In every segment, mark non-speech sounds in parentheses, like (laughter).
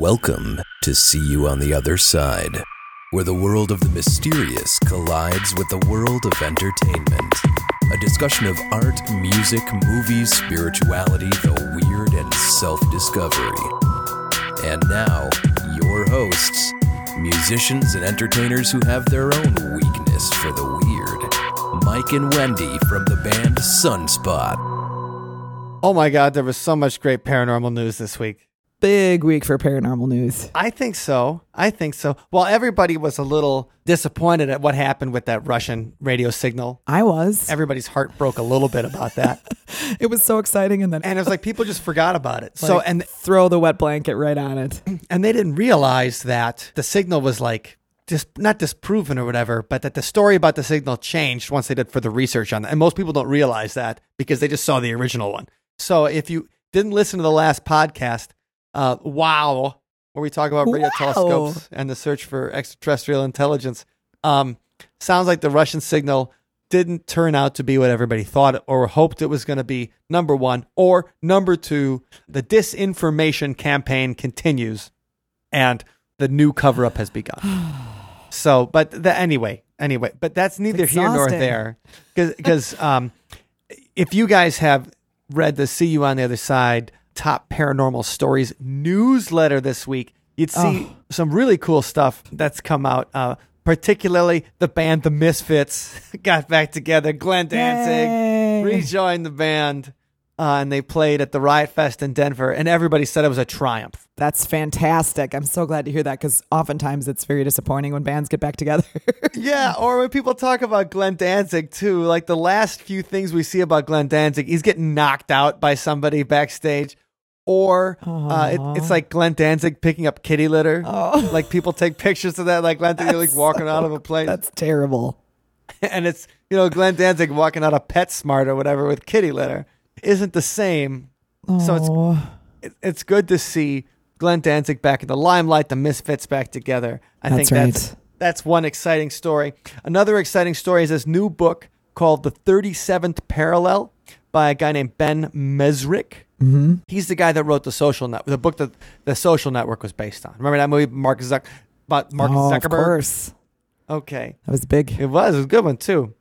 Welcome to See You on the Other Side, where the world of the mysterious collides with the world of entertainment. A discussion of art, music, movies, spirituality, the weird, and self discovery. And now, your hosts, musicians and entertainers who have their own weakness for the weird. Mike and Wendy from the band Sunspot. Oh my God, there was so much great paranormal news this week. Big week for paranormal news. I think so. I think so. Well, everybody was a little disappointed at what happened with that Russian radio signal. I was. Everybody's heart broke a little bit about that. (laughs) it was so exciting, and then and it was like people just forgot about it. (laughs) so and throw the wet blanket right on it. (clears throat) and they didn't realize that the signal was like just not disproven or whatever, but that the story about the signal changed once they did further research on it. And most people don't realize that because they just saw the original one. So if you didn't listen to the last podcast, uh, wow, where we talk about radio Wow. telescopes and the search for extraterrestrial intelligence. Um, sounds like the Russian signal didn't turn out to be what everybody thought or hoped it was going to be. Number one, or number two, the disinformation campaign continues, and the new cover up has begun. (sighs) so, but the, anyway, anyway, but that's neither here nor there, because um, if you guys have read the See You on the Other Side top paranormal stories newsletter this week, you'd see Oh. some really cool stuff that's come out. Uh, particularly the band The Misfits (laughs) got back together. Glenn Danzig Yay. rejoined the band. Uh, and they played at the Riot Fest in Denver, and everybody said it was a triumph. That's fantastic. I'm so glad to hear that because oftentimes it's very disappointing when bands get back together. (laughs) Yeah, or when people talk about Glenn Danzig too, like the last few things we see about Glenn Danzig, he's getting knocked out by somebody backstage, or uh, it, it's like Glenn Danzig picking up kitty litter. Oh. (laughs) Like people take pictures of that, like Glenn Danzig like walking out of a place, That's terrible. (laughs) and it's you know Glenn Danzig walking out of PetSmart or whatever with kitty litter isn't the same. So it's it- it's good to see Glenn Danzig back in the limelight, the Misfits back together. I That's think that's right. that's one exciting story. Another exciting story is this new book called The 37th Parallel by a guy named Ben Mezrich. Mm-hmm. He's the guy that wrote the Social Network, the book that the Social Network was based on. Remember that movie, Mark Zuck, about Mark oh, Zuckerberg? Of course. Okay. That was big. It was. It was a good one too.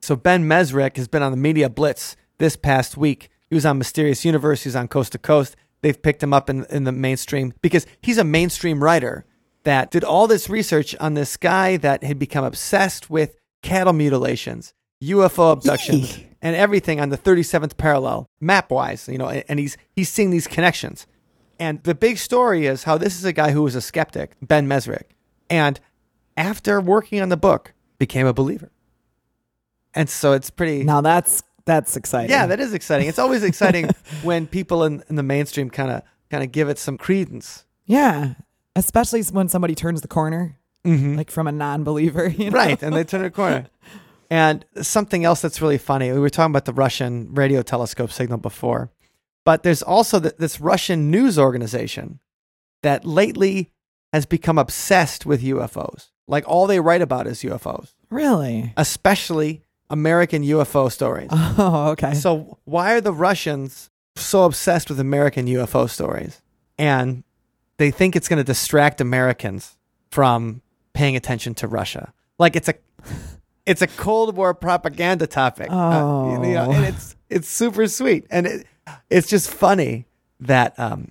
So Ben Mezrich has been on the Media Blitz this past week. He was on Mysterious Universe. He was on Coast to Coast. They've picked him up in, in the mainstream because he's a mainstream writer that did all this research on this guy that had become obsessed with cattle mutilations, UFO abductions, Eek. And everything on the 37th parallel, map wise, you know, and, he's he's seeing these connections. And the big story is how this is a guy who was a skeptic, Ben Mezrich, and after working on the book, became a believer. And so it's pretty. Now that's that's exciting. yeah, that is exciting. It's always exciting (laughs) when people in, in the mainstream kind of kind of give it some credence. yeah. Especially when somebody turns the corner, Mm-hmm. like from a non-believer. (laughs) You know? Right, and they turn a corner. (laughs) And something else that's really funny. We were talking about the Russian radio telescope signal before, but there's also th- this Russian news organization that lately has become obsessed with UFOs. Like all they write about is UFOs, Really? especially American UFO stories. (laughs) Oh, okay. So why are the Russians so obsessed with American UFO stories? And they think it's going to distract Americans from paying attention to Russia. Like it's a it's a Cold War propaganda topic. Uh, you know, Oh. and it's it's super sweet. And it, it's just funny that um,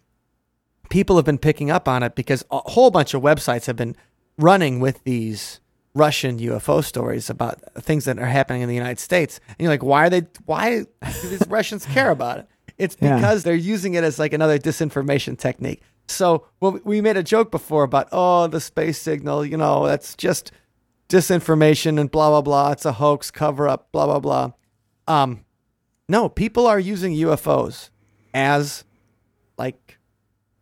people have been picking up on it because a whole bunch of websites have been running with these Russian UFO stories about things that are happening in the United States. And you're like, why are they? Why do these (laughs) Russians care about it? It's Yeah. because they're using it as like another disinformation technique. So well, we made a joke before about oh the space signal, you know, that's just disinformation and blah blah blah. It's a hoax, cover up, blah blah blah. Um, no, people are using UFOs as like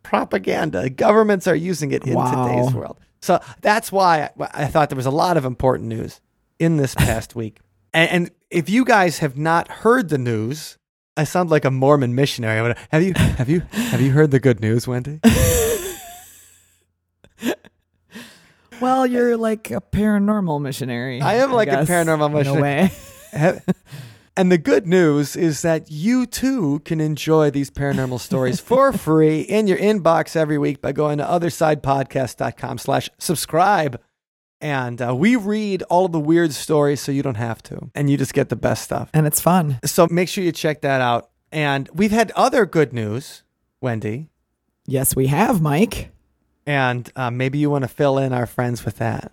propaganda. Governments are using it in Wow. today's world. So that's why I, I thought there was a lot of important news in this (laughs) past week. And, and if you guys have not heard the news, I sound like a Mormon missionary. Have you have you have you heard the good news, Wendy? (laughs) well, you're like a paranormal missionary. I am like a guess, paranormal in missionary. a. (laughs) And the good news is that you too can enjoy these paranormal stories (laughs) for free in your inbox every week by going to othersidepodcast.com slash subscribe. And uh, we read all of the weird stories so you don't have to. And you just get the best stuff. And it's fun. So make sure you check that out. And we've had other good news, Wendy. Yes, we have, Mike. And uh, maybe you want to fill in our friends with that.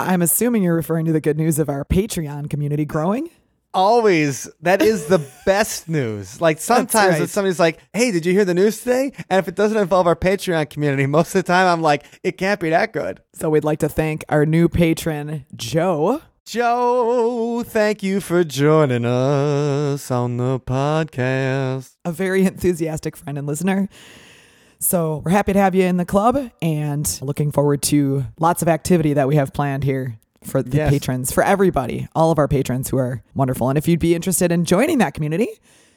I'm assuming you're referring to the good news of our Patreon community growing. Always, that is the (laughs) best news. Like sometimes right. when somebody's like, "Hey, did you hear the news today?" And if it doesn't involve our Patreon community, most of the time I'm like, "It can't be that good." So we'd like to thank our new patron, Joe. Joe, thank you for joining us on the podcast. a very enthusiastic friend and listener. So we're happy to have you in the club and looking forward to lots of activity that we have planned here for the Yes. patrons, for everybody, all of our patrons who are wonderful. And if you'd be interested in joining that community,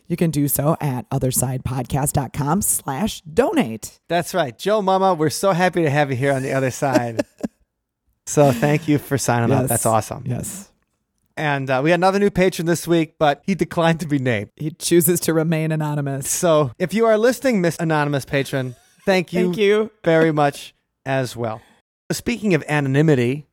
you can do so at othersidepodcast.com slash donate. That's right, Joe, Mama. We're so happy to have you here on the other side. (laughs) so thank you for signing up. That's awesome. Yes. And uh, we had another new patron this week, but he declined to be named. He chooses to remain anonymous. So if you are listening, Miss Anonymous Patron, thank you, Thank you. (laughs) very much as well. Speaking of anonymity,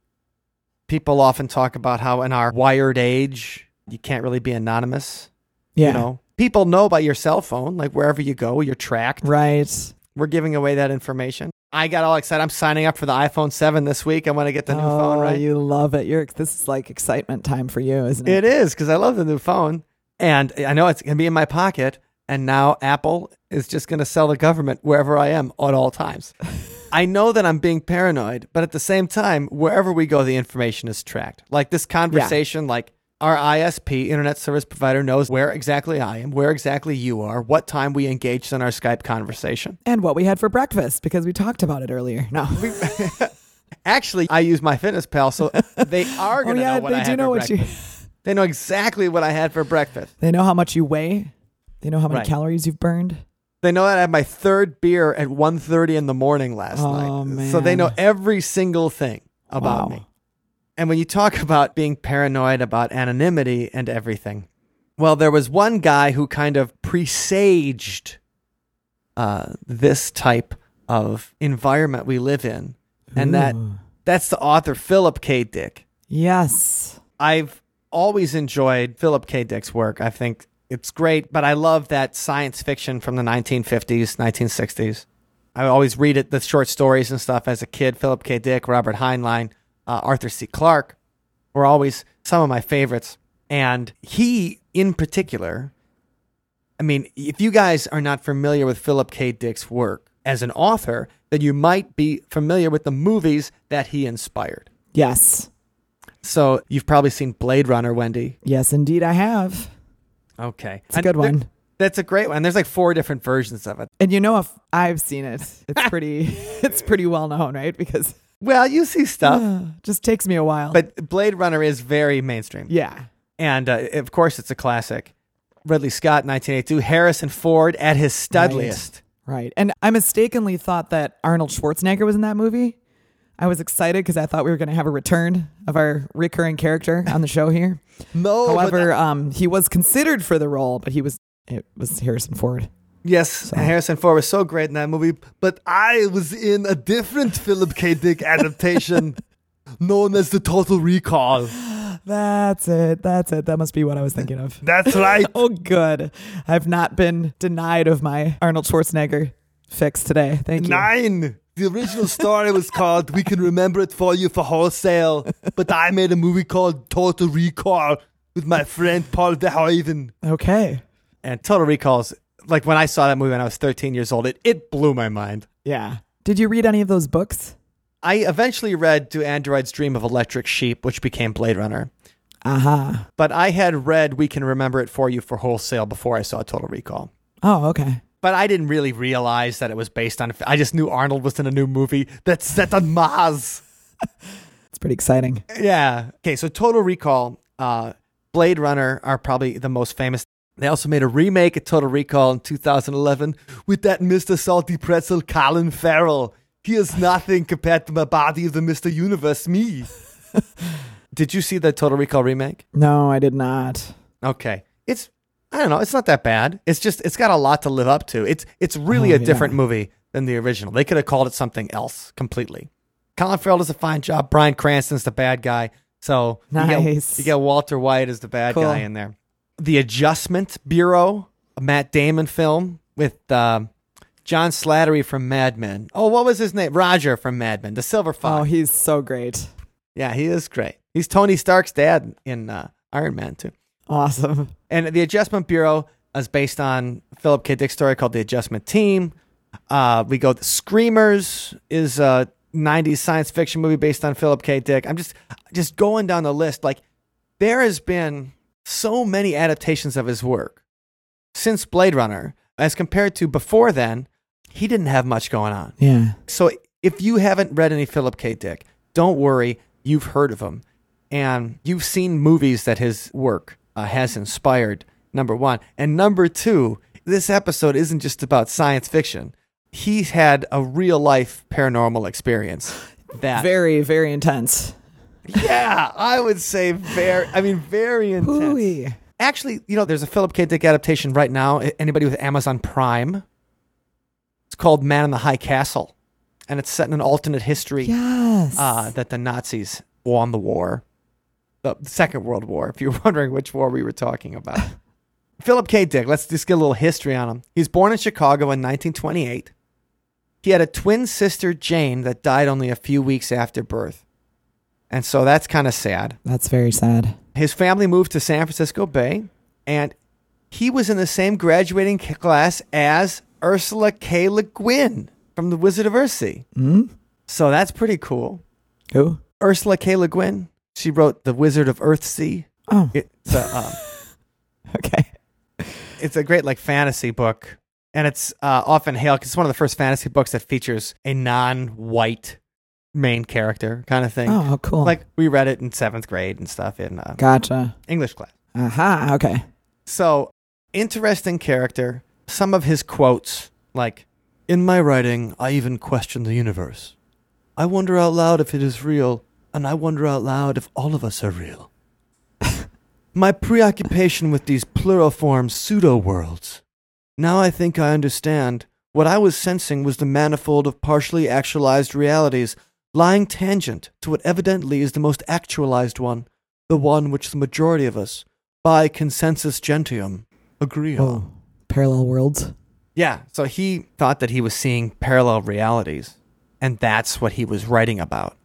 people often talk about how in our wired age, you can't really be anonymous. Yeah. You know, people know about your cell phone, like wherever you go, you're tracked. Right. We're giving away that information. I got all excited. I'm signing up for the iPhone 7 this week. I want to get the new oh, phone, right? you love it. You're this is like excitement time for you, isn't It it? is because I love the new phone, and I know it's gonna be in my pocket. And now Apple is just gonna sell the government wherever I am at all times. (laughs) I know that I'm being paranoid, but at the same time, wherever we go, the information is tracked. Like this conversation, like our ISP, Internet Service Provider, knows where exactly I am, where exactly you are, what time we engaged in our Skype conversation. and what we had for breakfast because we talked about it earlier. No. (laughs) Actually, I use my Fitness Pal, so they (laughs) are oh gonna yeah, know what they I do had know for what you breakfast. They know exactly what I had for breakfast. They know how much you weigh. They know how many Right. calories you've burned. They know that I had my third beer at 1.30 in the morning last Oh, night. So they know every single thing about Wow. me. And when you talk about being paranoid about anonymity and everything, well, there was one guy who kind of presaged uh, this type of environment we live in. And that that's the author Philip K. Dick. Yes. I've always enjoyed Philip K. Dick's work. I think it's great, but I love that science fiction from the 1950s, 1960s. I always read it, the short stories and stuff as a kid. Philip K. Dick, Robert Heinlein, uh, Arthur C. Clarke were always some of my favorites. And he, in particular, I mean, if you guys are not familiar with Philip K. Dick's work as an author, then you might be familiar with the movies that he inspired. Yes. So you've probably seen Blade Runner, Wendy. Yes, indeed, I have. Okay, It's a good one. That's a great one. There's like four different versions of it. And you know, if I've seen it, it's (laughs) pretty, (laughs) it's pretty well known, right? Because Well, you see stuff, just takes me a while. but Blade Runner is very mainstream, yeah, and uh, of course, it's a classic. Ridley Scott, 1982. Harrison Ford at his studliest. right. And I mistakenly thought that Arnold Schwarzenegger was in that movie. I was excited because I thought we were going to have a return of our recurring character on the show here. (laughs) No, However, um, he was considered for the role, but he was it was Harrison Ford. Yes, Harrison Ford was so great in that movie. But I was in a different Philip K. Dick adaptation, (laughs) known as the Total Recall. (gasps) That's it. That's it. That must be what I was thinking of. That's (laughs) right. Oh, good. I've not been denied of my Arnold Schwarzenegger fix today. Thank you. Nine. The original story was called We Can Remember It For You for Wholesale, but I made a movie called Total Recall with my friend Paul Verhoeven. Okay. And Total Recall's like when I saw that movie when I was 13 years old, it, it blew my mind. Yeah. Did you read any of those books? I eventually read Do Androids Dream of Electric Sheep, which became Blade Runner. Aha. But I had read We Can Remember It For You for Wholesale before I saw Total Recall. Oh, okay. But I didn't really realize that it was based on. I just knew Arnold was in a new movie that's set on Mars. (laughs) It's pretty exciting. Yeah. Okay, so Total Recall, uh, Blade Runner are probably the most famous. They also made a remake of Total Recall in 2011 with that Mr. Salty Pretzel Colin Farrell. He is nothing compared to my body of the Mr. Universe, me. (laughs) Did you see the Total Recall remake? No, I did not. Okay. It's I don't know, it's not that bad. It's just it's got a lot to live up to. It's it's really Oh, a different movie than the original. They could have called it something else completely. Colin Farrell does a fine job. Bryan Cranston's the bad guy. So you, get, Nice. you get Walter White as the bad Cool. guy in there. The Adjustment Bureau, a Matt Damon film with um, John Slattery from Mad Men. Oh, what was his name? Roger from Mad Men, the Silver Fox. Oh, he's so great. yeah, he is great. He's Tony Stark's dad in uh, Iron Man too. Awesome. And the Adjustment Bureau is based on Philip K. Dick's story called The Adjustment Team. Uh, we go. The Screamers is a '90s science fiction movie based on Philip K. Dick. I'm just just going down the list. Like there has been so many adaptations of his work since Blade Runner, as compared to before then. He didn't have much going on. Yeah. So if you haven't read any Philip K. Dick, don't worry. You've heard of him. And you've seen movies that his work uh, has inspired, number one. And number two, this episode isn't just about science fiction. He's had a real life paranormal experience. That, Very, very intense. Yeah, I would say very, I mean, very intense. Hooey. Actually, you know, there's a Philip K. Dick adaptation right now. Anybody with Amazon Prime? It's called Man in the High Castle, and it's set in an alternate history Yes. uh, that the Nazis won the war, the Second World War. If you're (laughs) wondering which war we were talking about, (laughs) Philip K. Dick. Let's just get a little history on him. He was born in Chicago in 1928. He had a twin sister, Jane, that died only a few weeks after birth, and so that's kind of sad That's very sad. his family moved to San Francisco Bay, and he was in the same graduating class as Ursula K. Le Guin from The Wizard of Earthsea. Hmm? So that's pretty cool. Who? Ursula K. Le Guin, she wrote The Wizard of Earthsea. Oh, It's a, um, (laughs) okay. it's a great like fantasy book, and it's uh, often hailed 'cause it's one of the first fantasy books that features a non-white main character kind of thing. Oh, cool. Like we read it in seventh grade and stuff in uh, gotcha. English class. Aha. Okay. So, interesting character. Some of his quotes, like, In my writing, I even question the universe. I wonder out loud if it is real, and I wonder out loud if all of us are real. (laughs) my preoccupation with these pluriform pseudo worlds. Now I think I understand. What I was sensing was the manifold of partially actualized realities lying tangent to what evidently is the most actualized one, the one which the majority of us, by consensus gentium, agree on. Oh, parallel worlds. Yeah, so he thought that he was seeing parallel realities, and that's what he was writing about.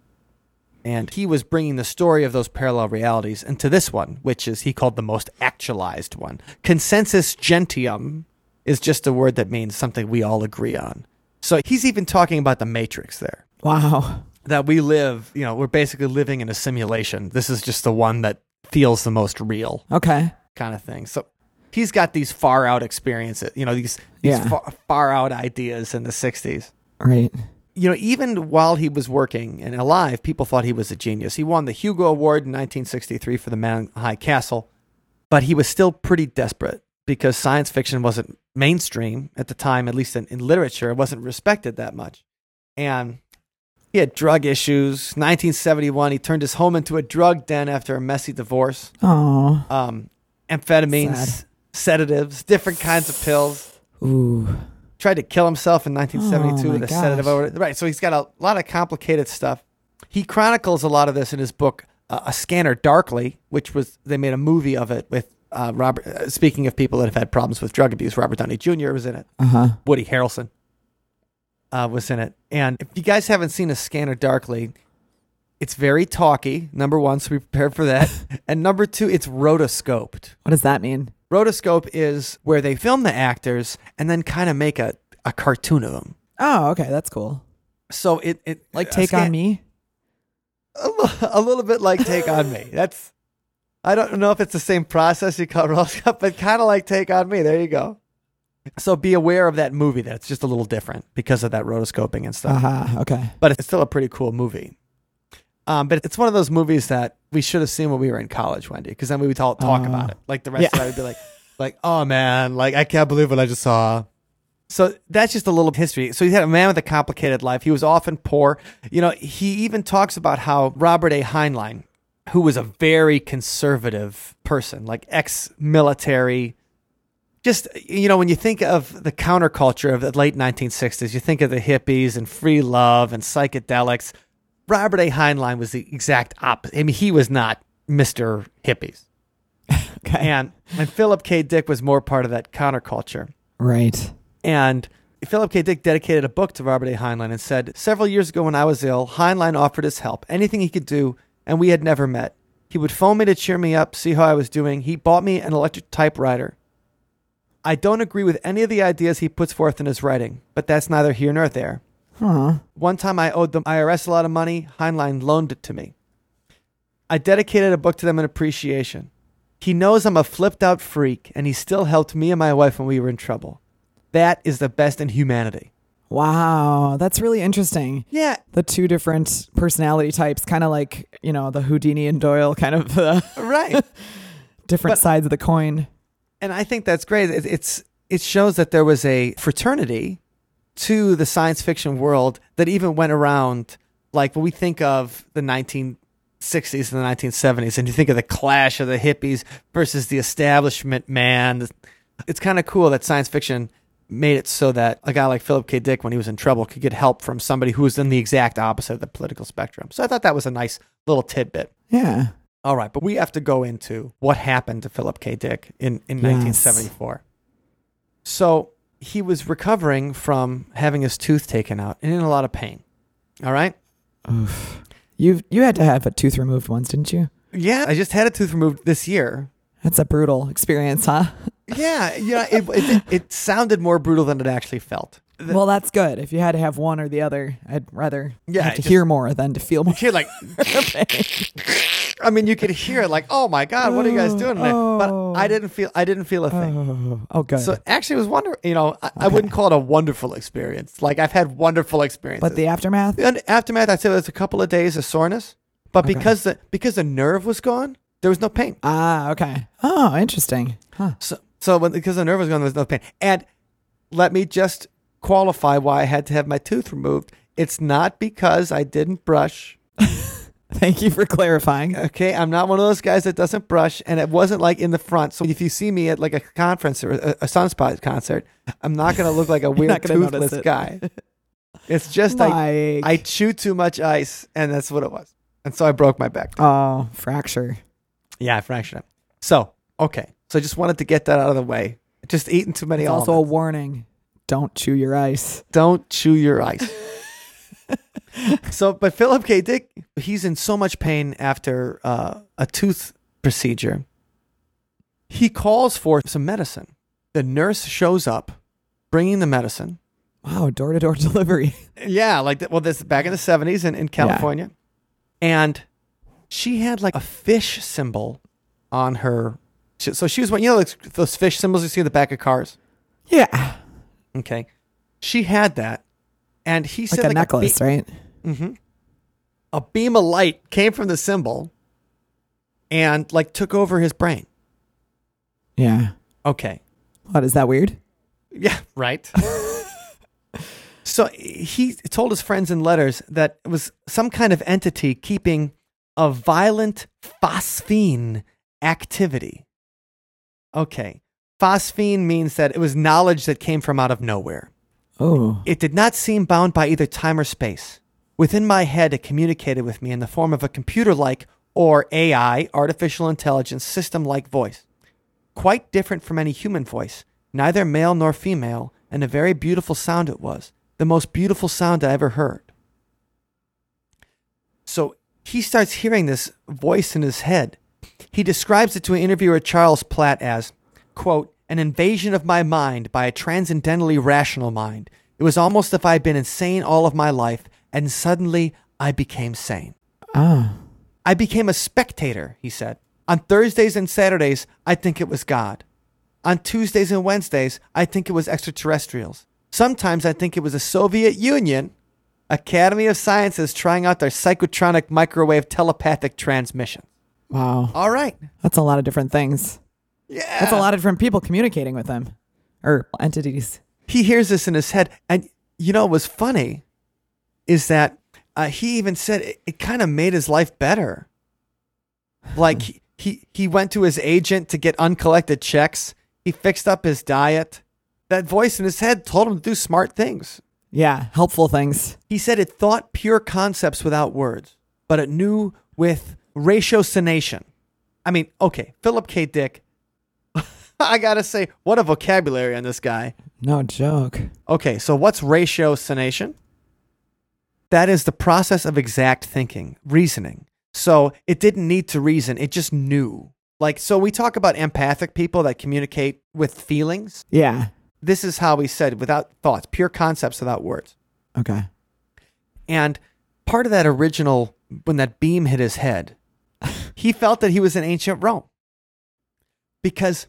And he was bringing the story of those parallel realities into this one, which is he called the most actualized one. Consensus gentium is just a word that means something we all agree on. So he's even talking about the matrix there. Wow. That we live, you know, we're basically living in a simulation. This is just the one that feels the most real Okay. kind of thing. So he's got these far out experiences, you know, these, these Yeah. far, far out ideas in the 60s. Right. You know, even while he was working and alive, people thought he was a genius. He won the Hugo Award in 1963 for The Man in High Castle, but he was still pretty desperate because science fiction wasn't mainstream at the time, at least in, in literature. It wasn't respected that much. And he had drug issues. 1971, he turned his home into a drug den after a messy divorce Oh. um, amphetamines, Sad. sedatives, different kinds of pills. Ooh. Tried to kill himself in 1972 Oh, with a sedative. gosh. Over right, so he's got a lot of complicated stuff. He chronicles a lot of this in his book, uh, "A Scanner Darkly," which was they made a movie of it with uh, Robert. Uh, speaking of people that have had problems with drug abuse, Robert Downey Jr. was in it. Uh huh. Woody Harrelson uh, was in it. And if you guys haven't seen A Scanner Darkly, it's very talky. Number one, so be prepared for that. (laughs) and number two, it's rotoscoped. What does that mean? Rotoscope is where they film the actors and then kind of make a, a cartoon of them. Oh, okay. That's cool. So it, it Like Take scan- on Me. a, little bit like Take on Me. (laughs) That's I don't know if it's the same process you call rotoscope, but kind of like Take on Me. There you go. So be aware of that movie. That it's just a little different because of that rotoscoping and stuff. Aha. Okay. But it's still a pretty cool movie. Um, but it's one of those movies that we should have seen when we were in college, Wendy, because then we would all talk Oh. about it. Like the rest Yeah. of it would be like, (laughs) like, oh man, like I can't believe what I just saw. So that's just a little history. So he had a man with a complicated life. He was often poor. You know, he even talks about how Robert A. Heinlein, who was a very conservative person, like ex military. Just, you know, when you think of the counterculture of the late 1960s, you think of the hippies and free love and psychedelics. Robert A. Heinlein was the exact opposite. I mean, he was not Mr. Hippies. (laughs) Okay. And, and Philip K. Dick was more part of that counterculture. Right. And Philip K. Dick dedicated a book to Robert A. Heinlein and said, Several years ago when I was ill, Heinlein offered his help, anything he could do, and we had never met. He would phone me to cheer me up, see how I was doing. He bought me an electric typewriter. I don't agree with any of the ideas he puts forth in his writing, but that's neither here nor there. Huh. One time I owed the IRS a lot of money. Heinlein loaned it to me. I dedicated a book to them in appreciation. He knows I'm a flipped out freak, and he still helped me and my wife when we were in trouble. That is the best in humanity. Wow. That's really interesting. Yeah, The two different personality types, kind of like, you know, the Houdini and Doyle kind of uh, right. (laughs) different But- sides of the coin. And I think that's great. It, it's it shows that there was a fraternity to the science fiction world that even went around like when we think of the 1960s and the 1970s, and you think of the clash of the hippies versus the establishment man. It's kind of cool that science fiction made it so that a guy like Philip K. Dick, when he was in trouble, could get help from somebody who was in the exact opposite of the political spectrum. So I thought that was a nice little tidbit. Yeah. All right, but we have to go into what happened to Philip K. Dick in, in Yes. 1974. So he was recovering from having his tooth taken out and in a lot of pain. All right. Oof. You you had to have a tooth removed once, didn't you? Yeah, I just had a tooth removed this year. That's a brutal experience, huh? Yeah, yeah. It, it, it sounded more brutal than it actually felt. The- well, that's good. If you had to have one or the other, I'd rather Yeah, have to just- hear more than to feel more. you like, (laughs) I mean, you could hear it like, oh my god, what are you guys oh, doing? Oh. But I oh. didn't feel, I didn't feel a thing. Oh, oh, good. So actually, it was wonder. You know, I, I wouldn't call it a wonderful experience. Like I've had wonderful experiences. but the aftermath? And aftermath, I'd say it was a couple of days of soreness, but Okay. because the because the nerve was gone, there was no pain. Ah, okay. Oh, interesting. Huh. So so when, because the nerve was gone, there was no pain. And let me just qualify why I had to have my tooth removed. It's not because I didn't brush. (laughs) Thank you for clarifying. Okay, I'm not one of those guys that doesn't brush, and it wasn't like in the front. So if you see me at like a conference or a, a Sunspot concert, I'm not going to look like a (laughs) weird not gonna notice toothless it. guy. (laughs) It's just I Mike. I chewed too much ice, and that's what it was. And so I broke my back. oh, fracture. Yeah, I fractured it. So, okay. So I just wanted to get that out of the way. Just eating too many It's also a warning. Don't chew your ice. (laughs) Don't chew your ice. so, but Philip K. Dick, he's in so much pain after uh, a tooth procedure. He calls for some medicine. The nurse shows up, bringing the medicine. Wow, door to door delivery. Yeah, like. Well, this is back in the seventies in, in California, and she had like a fish symbol on her. she- So she was one, you know, like those fish symbols you see in the back of cars. Yeah. Okay, she had that, and he Like said a like necklace, right? Mm-hmm. a beam of light came from the symbol, and like took over his brain. Yeah. Okay, What is that weird? Yeah, right. (laughs) so he told his friends in letters that it was some kind of entity keeping a violent phosphene activity. Okay. Phosphene means that it was knowledge that came from out of nowhere. Oh. It did not seem bound by either time or space. Within my head, it communicated with me in the form of a computer like or AI, artificial intelligence, system like voice. Quite different from any human voice, neither male nor female, and a very beautiful sound it was. The most beautiful sound I ever heard. So he starts hearing this voice in his head. He describes it to an interviewer, Charles Platt, as, quote, an invasion of my mind by a transcendentally rational mind. It was almost as if I'd been insane all of my life, and suddenly I became sane. Ah. I became a spectator, he said. On Thursdays and Saturdays, I think it was God. On Tuesdays and Wednesdays, I think it was extraterrestrials. Sometimes I think it was the Soviet Union, Academy of Sciences trying out their psychotronic microwave telepathic transmission. Wow. All right. That's a lot of different things. Yeah. That's a lot of different people communicating with them or entities. he hears this in his head and you know what was funny is that uh, he even said it, it kind of made his life better Like he, (sighs) he he went to his agent to get uncollected checks. He fixed up his diet. That voice in his head told him to do smart things. Yeah, helpful things. He said it thought pure concepts without words, but it knew with ratiocination. I mean, okay, Philip K. Dick. (laughs) I gotta say, what a vocabulary on this guy. No joke. Okay, so what's ratiocination? That is the process of exact thinking, reasoning. So it didn't need to reason, it just knew. Like, so we talk about empathic people that communicate with feelings. Yeah. This is how he said without thoughts, pure concepts without words. Okay. And part of that original, when that beam hit his head, (laughs) he felt that he was in ancient Rome. Because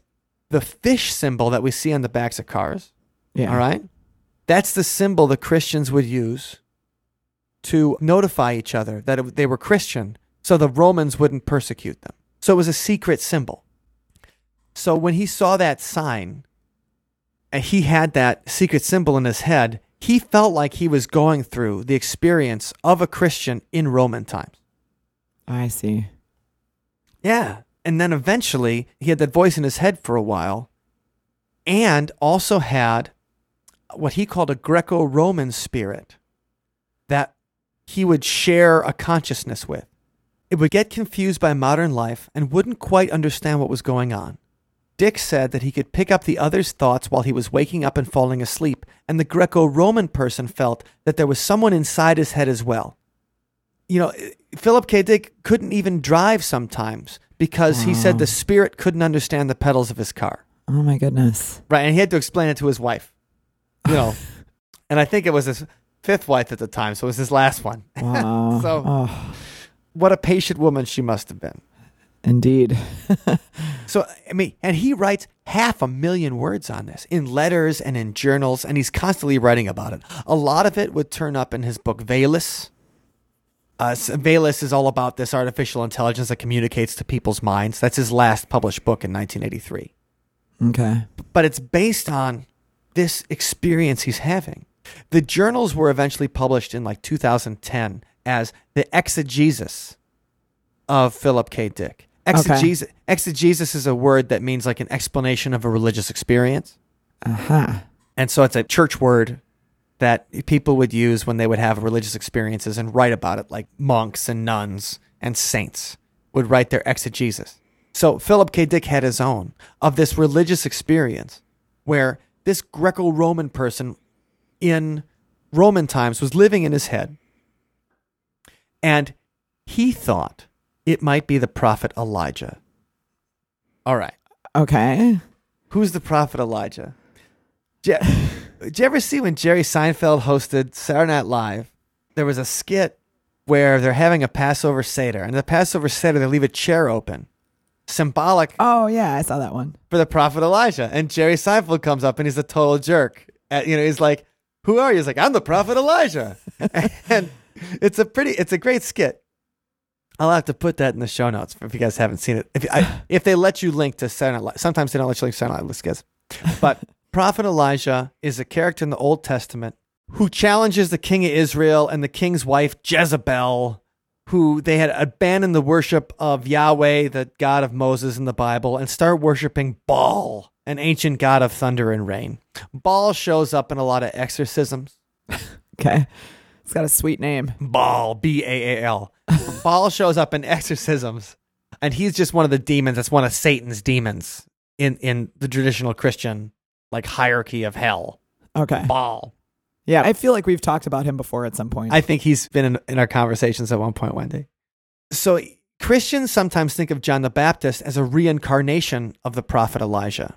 the fish symbol that we see on the backs of cars, Yeah. all right, that's the symbol the Christians would use to notify each other that it, they were Christian so the Romans wouldn't persecute them. So it was a secret symbol. So when he saw that sign, and he had that secret symbol in his head, he felt like he was going through the experience of a Christian in Roman times. Oh, I see. Yeah. And then eventually he had that voice in his head for a while and also had what he called a Greco Roman spirit that he would share a consciousness with. It would get confused by modern life and wouldn't quite understand what was going on. Dick said that he could pick up the other's thoughts while he was waking up and falling asleep, and the Greco Roman person felt that there was someone inside his head as well. You know, Philip K. Dick couldn't even drive sometimes because he said the spirit couldn't understand the pedals of his car. Oh my goodness. Right. And he had to explain it to his wife. You know, (laughs) and I think it was his fifth wife at the time. So it was his last one. (laughs) Wow. So- oh, What a patient woman she must have been. Indeed. (laughs) So, I mean, and he writes half a million words on this in letters and in journals, and he's constantly writing about it. A lot of it would turn up in his book, Valis. Uh, Valis is all about this artificial intelligence that communicates to people's minds. That's his last published book in 1983. Okay. but it's based on this experience he's having. The journals were eventually published in like 2010 as the exegesis of Philip K. Dick. Exegesis, exegesis is a word that means like an explanation of a religious experience. Aha. And so it's a church word that people would use when they would have religious experiences and write about it, like monks and nuns and saints would write their exegesis. So Philip K. Dick had his own of this religious experience where this Greco Roman person in Roman times was living in his head. And he thought it might be the prophet Elijah. All right. Okay. Who's the prophet Elijah? Je- (sighs) Did you ever see when Jerry Seinfeld hosted Saturday Night Live? There was a skit where they're having a Passover Seder, and the Passover Seder, they leave a chair open, symbolic Oh yeah, I saw that one. for the prophet Elijah. And Jerry Seinfeld comes up and he's a total jerk. Uh, you know, he's like, "Who are you?" He's like, "I'm the prophet Elijah," (laughs) and it's a pretty, it's a great skit. I'll have to put that in the show notes if you guys haven't seen it. If I, (sighs) if they let you link to Night Live, sometimes they don't let you link to Night Live skits. But (laughs) prophet Elijah is a character in the Old Testament who challenges the king of Israel and the king's wife Jezebel, who they had abandoned the worship of Yahweh, the God of Moses in the Bible, and start worshiping Baal, an ancient god of thunder and rain. Baal shows up in a lot of exorcisms. (laughs) Okay. It's got a sweet name. Baal, B A A L. (laughs) Baal shows up in exorcisms, and he's just one of the demons. That's one of Satan's demons in in the traditional Christian like hierarchy of hell. Okay. Baal. Yeah, I feel like we've talked about him before at some point. I think he's been in, in our conversations at one point, Wendy. So Christians sometimes think of John the Baptist as a reincarnation of the prophet Elijah.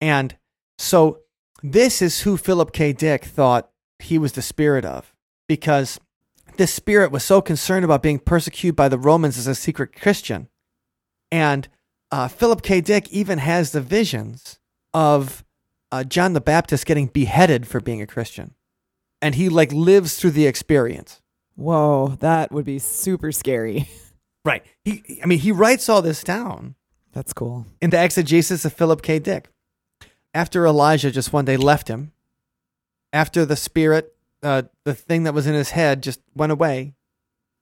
And so this is who Philip K. Dick thought he was the spirit of, because this spirit was so concerned about being persecuted by the Romans as a secret Christian. And uh, Philip K. Dick even has the visions of uh, John the Baptist getting beheaded for being a Christian and he like lives through the experience. Whoa, that would be super scary. (laughs) Right. He I mean he writes all this down That's cool. in the exegesis of Philip K. Dick. After Elijah just one day left him, after the spirit, uh, the thing that was in his head just went away,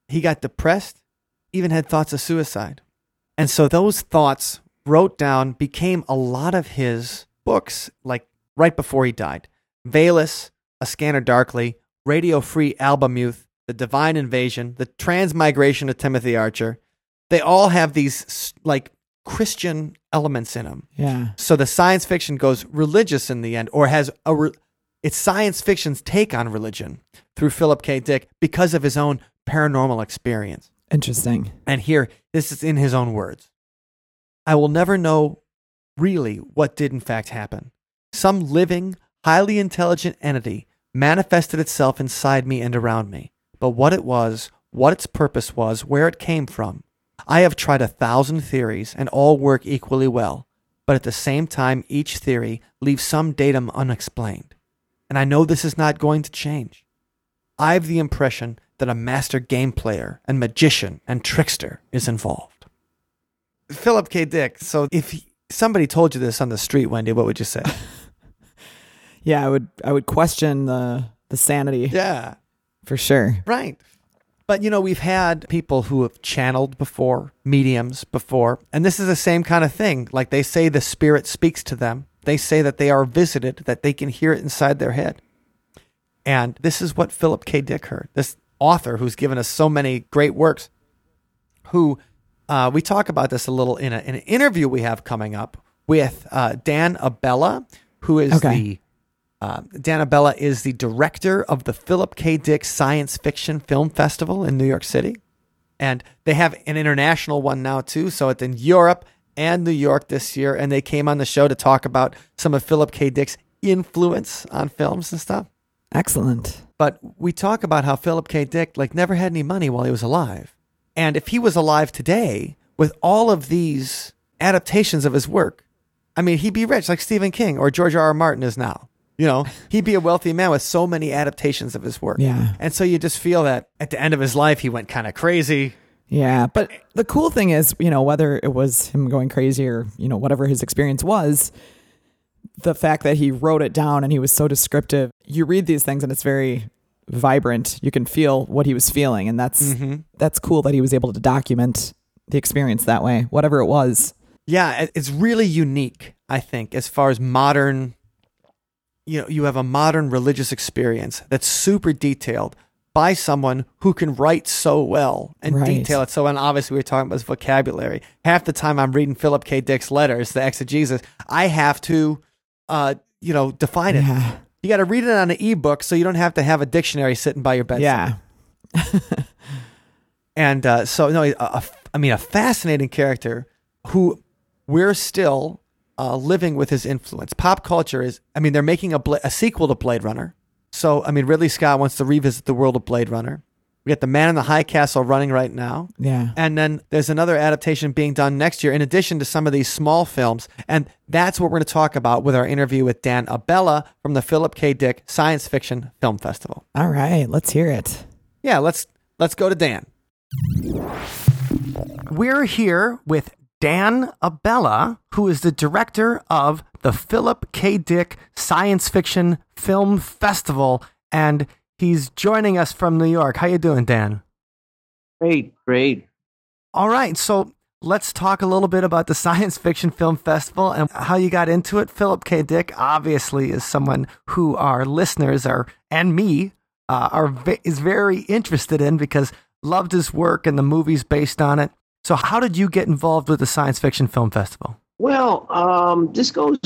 he got depressed, even had thoughts of suicide. And so those thoughts wrote down became a lot of his books, like right before he died. Valis, A Scanner Darkly, Radio Free Albemuth, The Divine Invasion, The Transmigration of Timothy Archer. They all have these like Christian elements in them. Yeah. So the science fiction goes religious in the end, or has a re- it's science fiction's take on religion through Philip K. Dick because of his own paranormal experience. Interesting. And here, this is in his own words. I will never know really what did in fact happen. Some living, highly intelligent entity manifested itself inside me and around me. But what it was, what its purpose was, where it came from, I have tried a thousand theories and all work equally well. But at the same time, each theory leaves some datum unexplained. And I know this is not going to change. I've the impression that a master game player and magician and trickster is involved. Philip K. Dick. So if he- somebody told you this on the street, Wendy, what would you say? (laughs) Yeah, I would I would question the the sanity yeah, for sure. right. But you know, we've had people who have channeled before, mediums before, and this is the same kind of thing. Like they say the spirit speaks to them. They say that they are visited, that they can hear it inside their head. And this is what Philip K. Dick heard. This author who's given us so many great works, who uh, we talk about this a little in, a, in an interview we have coming up with uh, Dan Abella, who is Okay. the uh, Dan Abella is the director of the Philip K. Dick Science Fiction Film Festival in New York City. And they have an international one now, too. So it's in Europe and New York this year. And they came on the show to talk about some of Philip K. Dick's influence on films and stuff. Excellent. But we talk about how Philip K. Dick like never had any money while he was alive. And if he was alive today with all of these adaptations of his work, I mean, he'd be rich like Stephen King or George R. R. Martin is now. You know, (laughs) he'd be a wealthy man with so many adaptations of his work. Yeah. And so you just feel that at the end of his life, he went kind of crazy. Yeah, but the cool thing is, you know, whether it was him going crazy or, you know, whatever his experience was, the fact that he wrote it down and he was so descriptive. You read these things and it's very vibrant. You can feel what he was feeling and that's mm-hmm. that's cool that he was able to document the experience that way, whatever it was. Yeah, it's really unique, I think, as far as modern you know, you have a modern religious experience that's super detailed by someone who can write so well and Right. detail it so and obviously we are talking about his vocabulary. Half the time I'm reading Philip K. Dick's letters, the exegesis, I have to uh, you know, define it. Yeah. You got to read it on an ebook so you don't have to have a dictionary sitting by your bedside. Yeah. (laughs) And uh, so, no, a, a, I mean, a fascinating character who we're still uh, living with his influence. Pop culture is, I mean, they're making a, Bla- a sequel to Blade Runner. So, I mean, Ridley Scott wants to revisit the world of Blade Runner. We got The Man in the High Castle running right now. Yeah. And then there's another adaptation being done next year, in addition to some of these small films. And that's what we're going to talk about with our interview with Dan Abella from the Philip K. Dick Science Fiction Film Festival. All right, let's hear it. Yeah, let's let's go to Dan. We're here with Dan Abella, who is the director of the Philip K. Dick Science Fiction Film Festival, and he's joining us from New York. How you doing, Dan? Great, great. All right, so let's talk a little bit about the Science Fiction Film Festival and how you got into it. Philip K. Dick obviously is someone who our listeners are and me uh, are is very interested in because loved his work and the movies based on it. So, how did you get involved with the Science Fiction Film Festival? Well, um, this goes.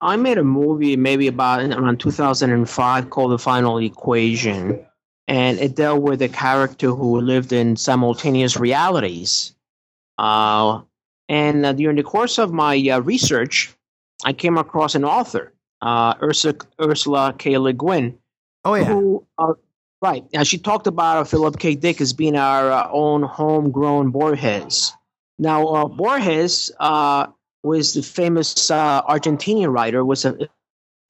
I made a movie maybe about around 2005 called The Final Equation, and it dealt with a character who lived in simultaneous realities. Uh, and uh, during the course of my uh, research, I came across an author, uh, Ursula, Ursula K. Le Guin, Oh yeah. who, uh, right. Now, she talked about Philip K. Dick as being our uh, own homegrown Borges. Now, uh, Borges uh, was the famous uh, Argentinian writer, was a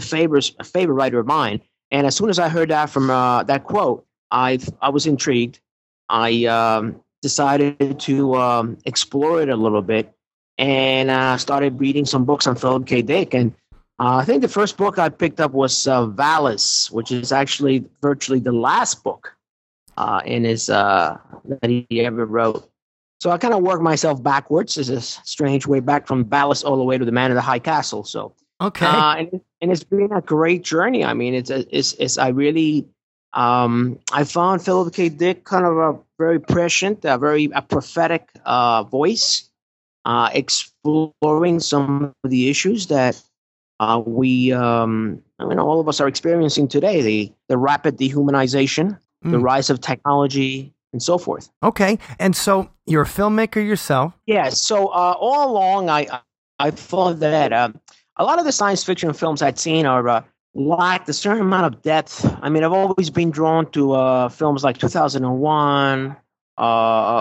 favorite, a favorite writer of mine. And as soon as I heard that from uh, that quote, I, I was intrigued. I um, decided to um, explore it a little bit and uh, started reading some books on Philip K. Dick. And uh, I think the first book I picked up was uh, Valis, which is actually virtually the last book uh, in his uh, that he ever wrote. So I kind of worked myself backwards. It's a strange way back from Ballast all the way to the Man of the High Castle. So Okay. uh, and, and it's been a great journey. I mean, it's it's, it's I really um, I found Philip K. Dick kind of a very prescient, a very a prophetic uh, voice, uh, exploring some of the issues that uh, we, um, I mean, all of us are experiencing today: the the rapid dehumanization, the Mm. rise of technology, and so forth. okay. And so you're a filmmaker yourself. Yeah. So uh, all along, I I thought that uh, a lot of the science fiction films I'd seen are uh, lacked a certain amount of depth. I mean, I've always been drawn to uh, films like 2001 uh,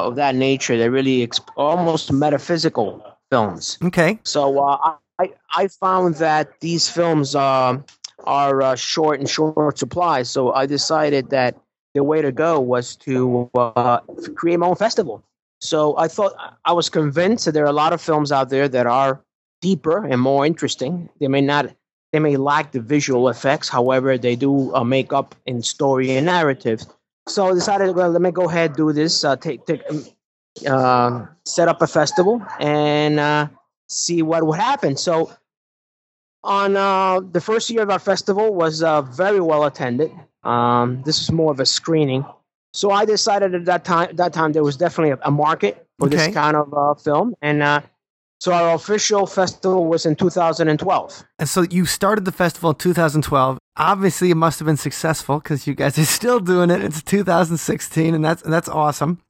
of that nature. They're really exp- almost metaphysical films. Okay. So uh, I I found that these films um are uh, short and short supply. So I decided that the way to go was to uh, create my own festival. So I thought I was convinced that there are a lot of films out there that are deeper and more interesting. They may not they may lack the visual effects, however, they do uh, make up in story and narrative. So I decided, well, let me go ahead do this. Uh, take, take um, uh, set up a festival and uh, see what would happen. So, on uh, the first year of our festival was uh, very well attended. Um, this was more of a screening, so I decided at that time that time there was definitely a, a market for Okay. this kind of uh, film, and uh, so our official festival was in 2012. And so you started the festival in 2012. Obviously, it must have been successful because you guys are still doing it. It's 2016, and that's that's awesome.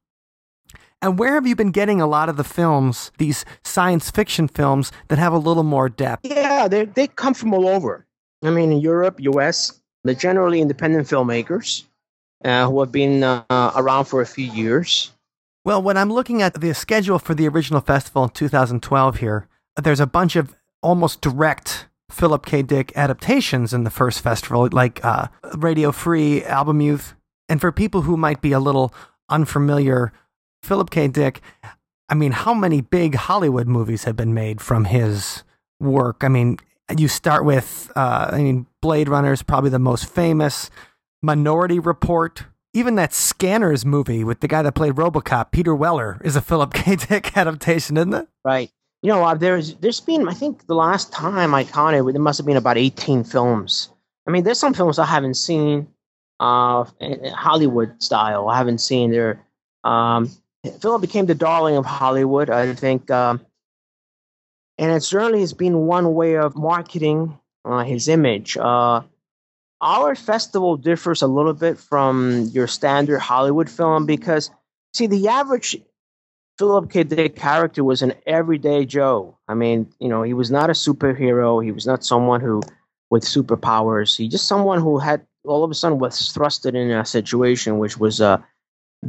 And where have you been getting a lot of the films, these science fiction films that have a little more depth? Yeah, they they come from all over. I mean, in Europe, U.S., they're generally independent filmmakers uh, who have been uh, around for a few years. Well, when I'm looking at the schedule for the original festival in 2012 here, there's a bunch of almost direct Philip K. Dick adaptations in the first festival, like uh, Radio Free, Albemuth. And for people who might be a little unfamiliar, Philip K. Dick, I mean, how many big Hollywood movies have been made from his work? I mean, you start with, uh, I mean, Blade Runner is probably the most famous, Minority Report, even that Scanners movie with the guy that played RoboCop, Peter Weller, is a Philip (laughs) K. Dick adaptation, isn't it? Right. You know, there's there's been I think the last time I counted, there must have been about 18 films. I mean, there's some films I haven't seen, uh, Hollywood style. I haven't seen there. Um, Philip became the darling of Hollywood, I think, um, and it certainly has been one way of marketing uh, his image. Uh, our festival differs a little bit from your standard Hollywood film because, see, the average Philip K. Dick character was an everyday Joe. I mean, you know, he was not a superhero. He was not someone who with superpowers. He just someone who had all of a sudden was thrusted in a situation which was uh,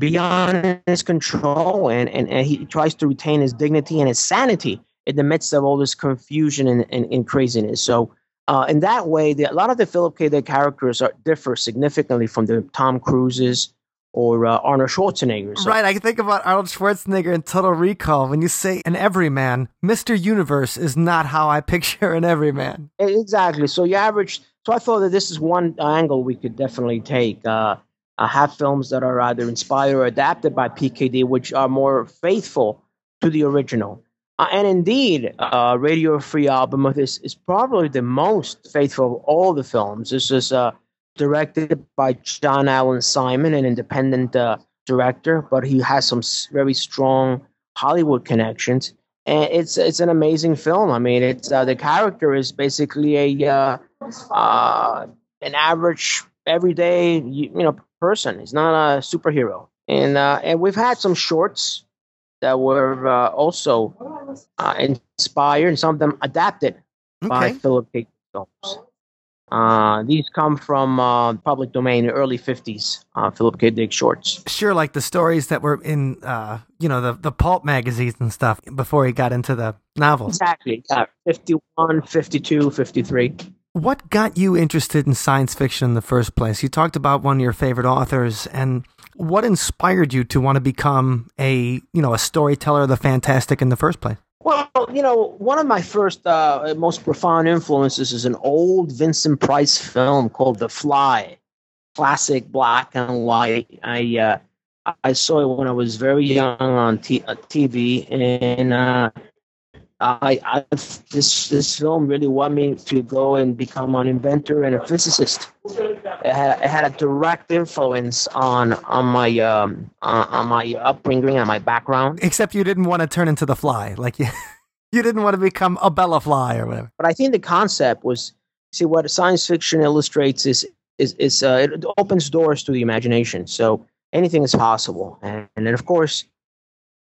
beyond his control, and, and and he tries to retain his dignity and his sanity in the midst of all this confusion and, and, and craziness. So. Uh, in that way, the, a lot of the Philip K. Dick characters are, differ significantly from the Tom Cruises or uh, Arnold Schwarzenegger. So Right, I think about Arnold Schwarzenegger in Total Recall. When you say an everyman, Mr. Universe is not how I picture an everyman. Exactly. So you average. So I thought that this is one angle we could definitely take. Uh, uh, have films that are either inspired or adapted by PKD, which are more faithful to the original. Uh, and indeed, uh, Radio Free Albemuth this is probably the most faithful of all the films. This is uh, directed by John Alan Simon, an independent uh, director, but he has some very strong Hollywood connections. And it's it's an amazing film. I mean, it's uh, the character is basically a an average, everyday you, you know person. He's not a superhero. And uh, and we've had some shorts that were uh, also uh, inspired, and some of them adapted by Philip K. films. Uh, these come from uh, public domain, early '50s uh, Philip K. Dick shorts. Sure, like the stories that were in, uh, you know, the, the pulp magazines and stuff before he got into the novels. Exactly. Yeah, 51, 52, 53. What got you interested in science fiction in the first place? You talked about one of your favorite authors, and what inspired you to want to become a, you know, a storyteller of the fantastic in the first place? Well, you know, one of my first, uh, most profound influences is an old Vincent Price film called The Fly, classic black and white. I, uh, I saw it when I was very young on t- uh, TV, and uh, I, I this this film really wanted me to go and become an inventor and a physicist. It had, it had a direct influence on on my um on, on my upbringing and my background. Except you didn't want to turn into the fly, like you (laughs) you didn't want to become a Bella fly or whatever. But I think the concept was see what science fiction illustrates is is is uh, it opens doors to the imagination. So anything is possible, and, and then of course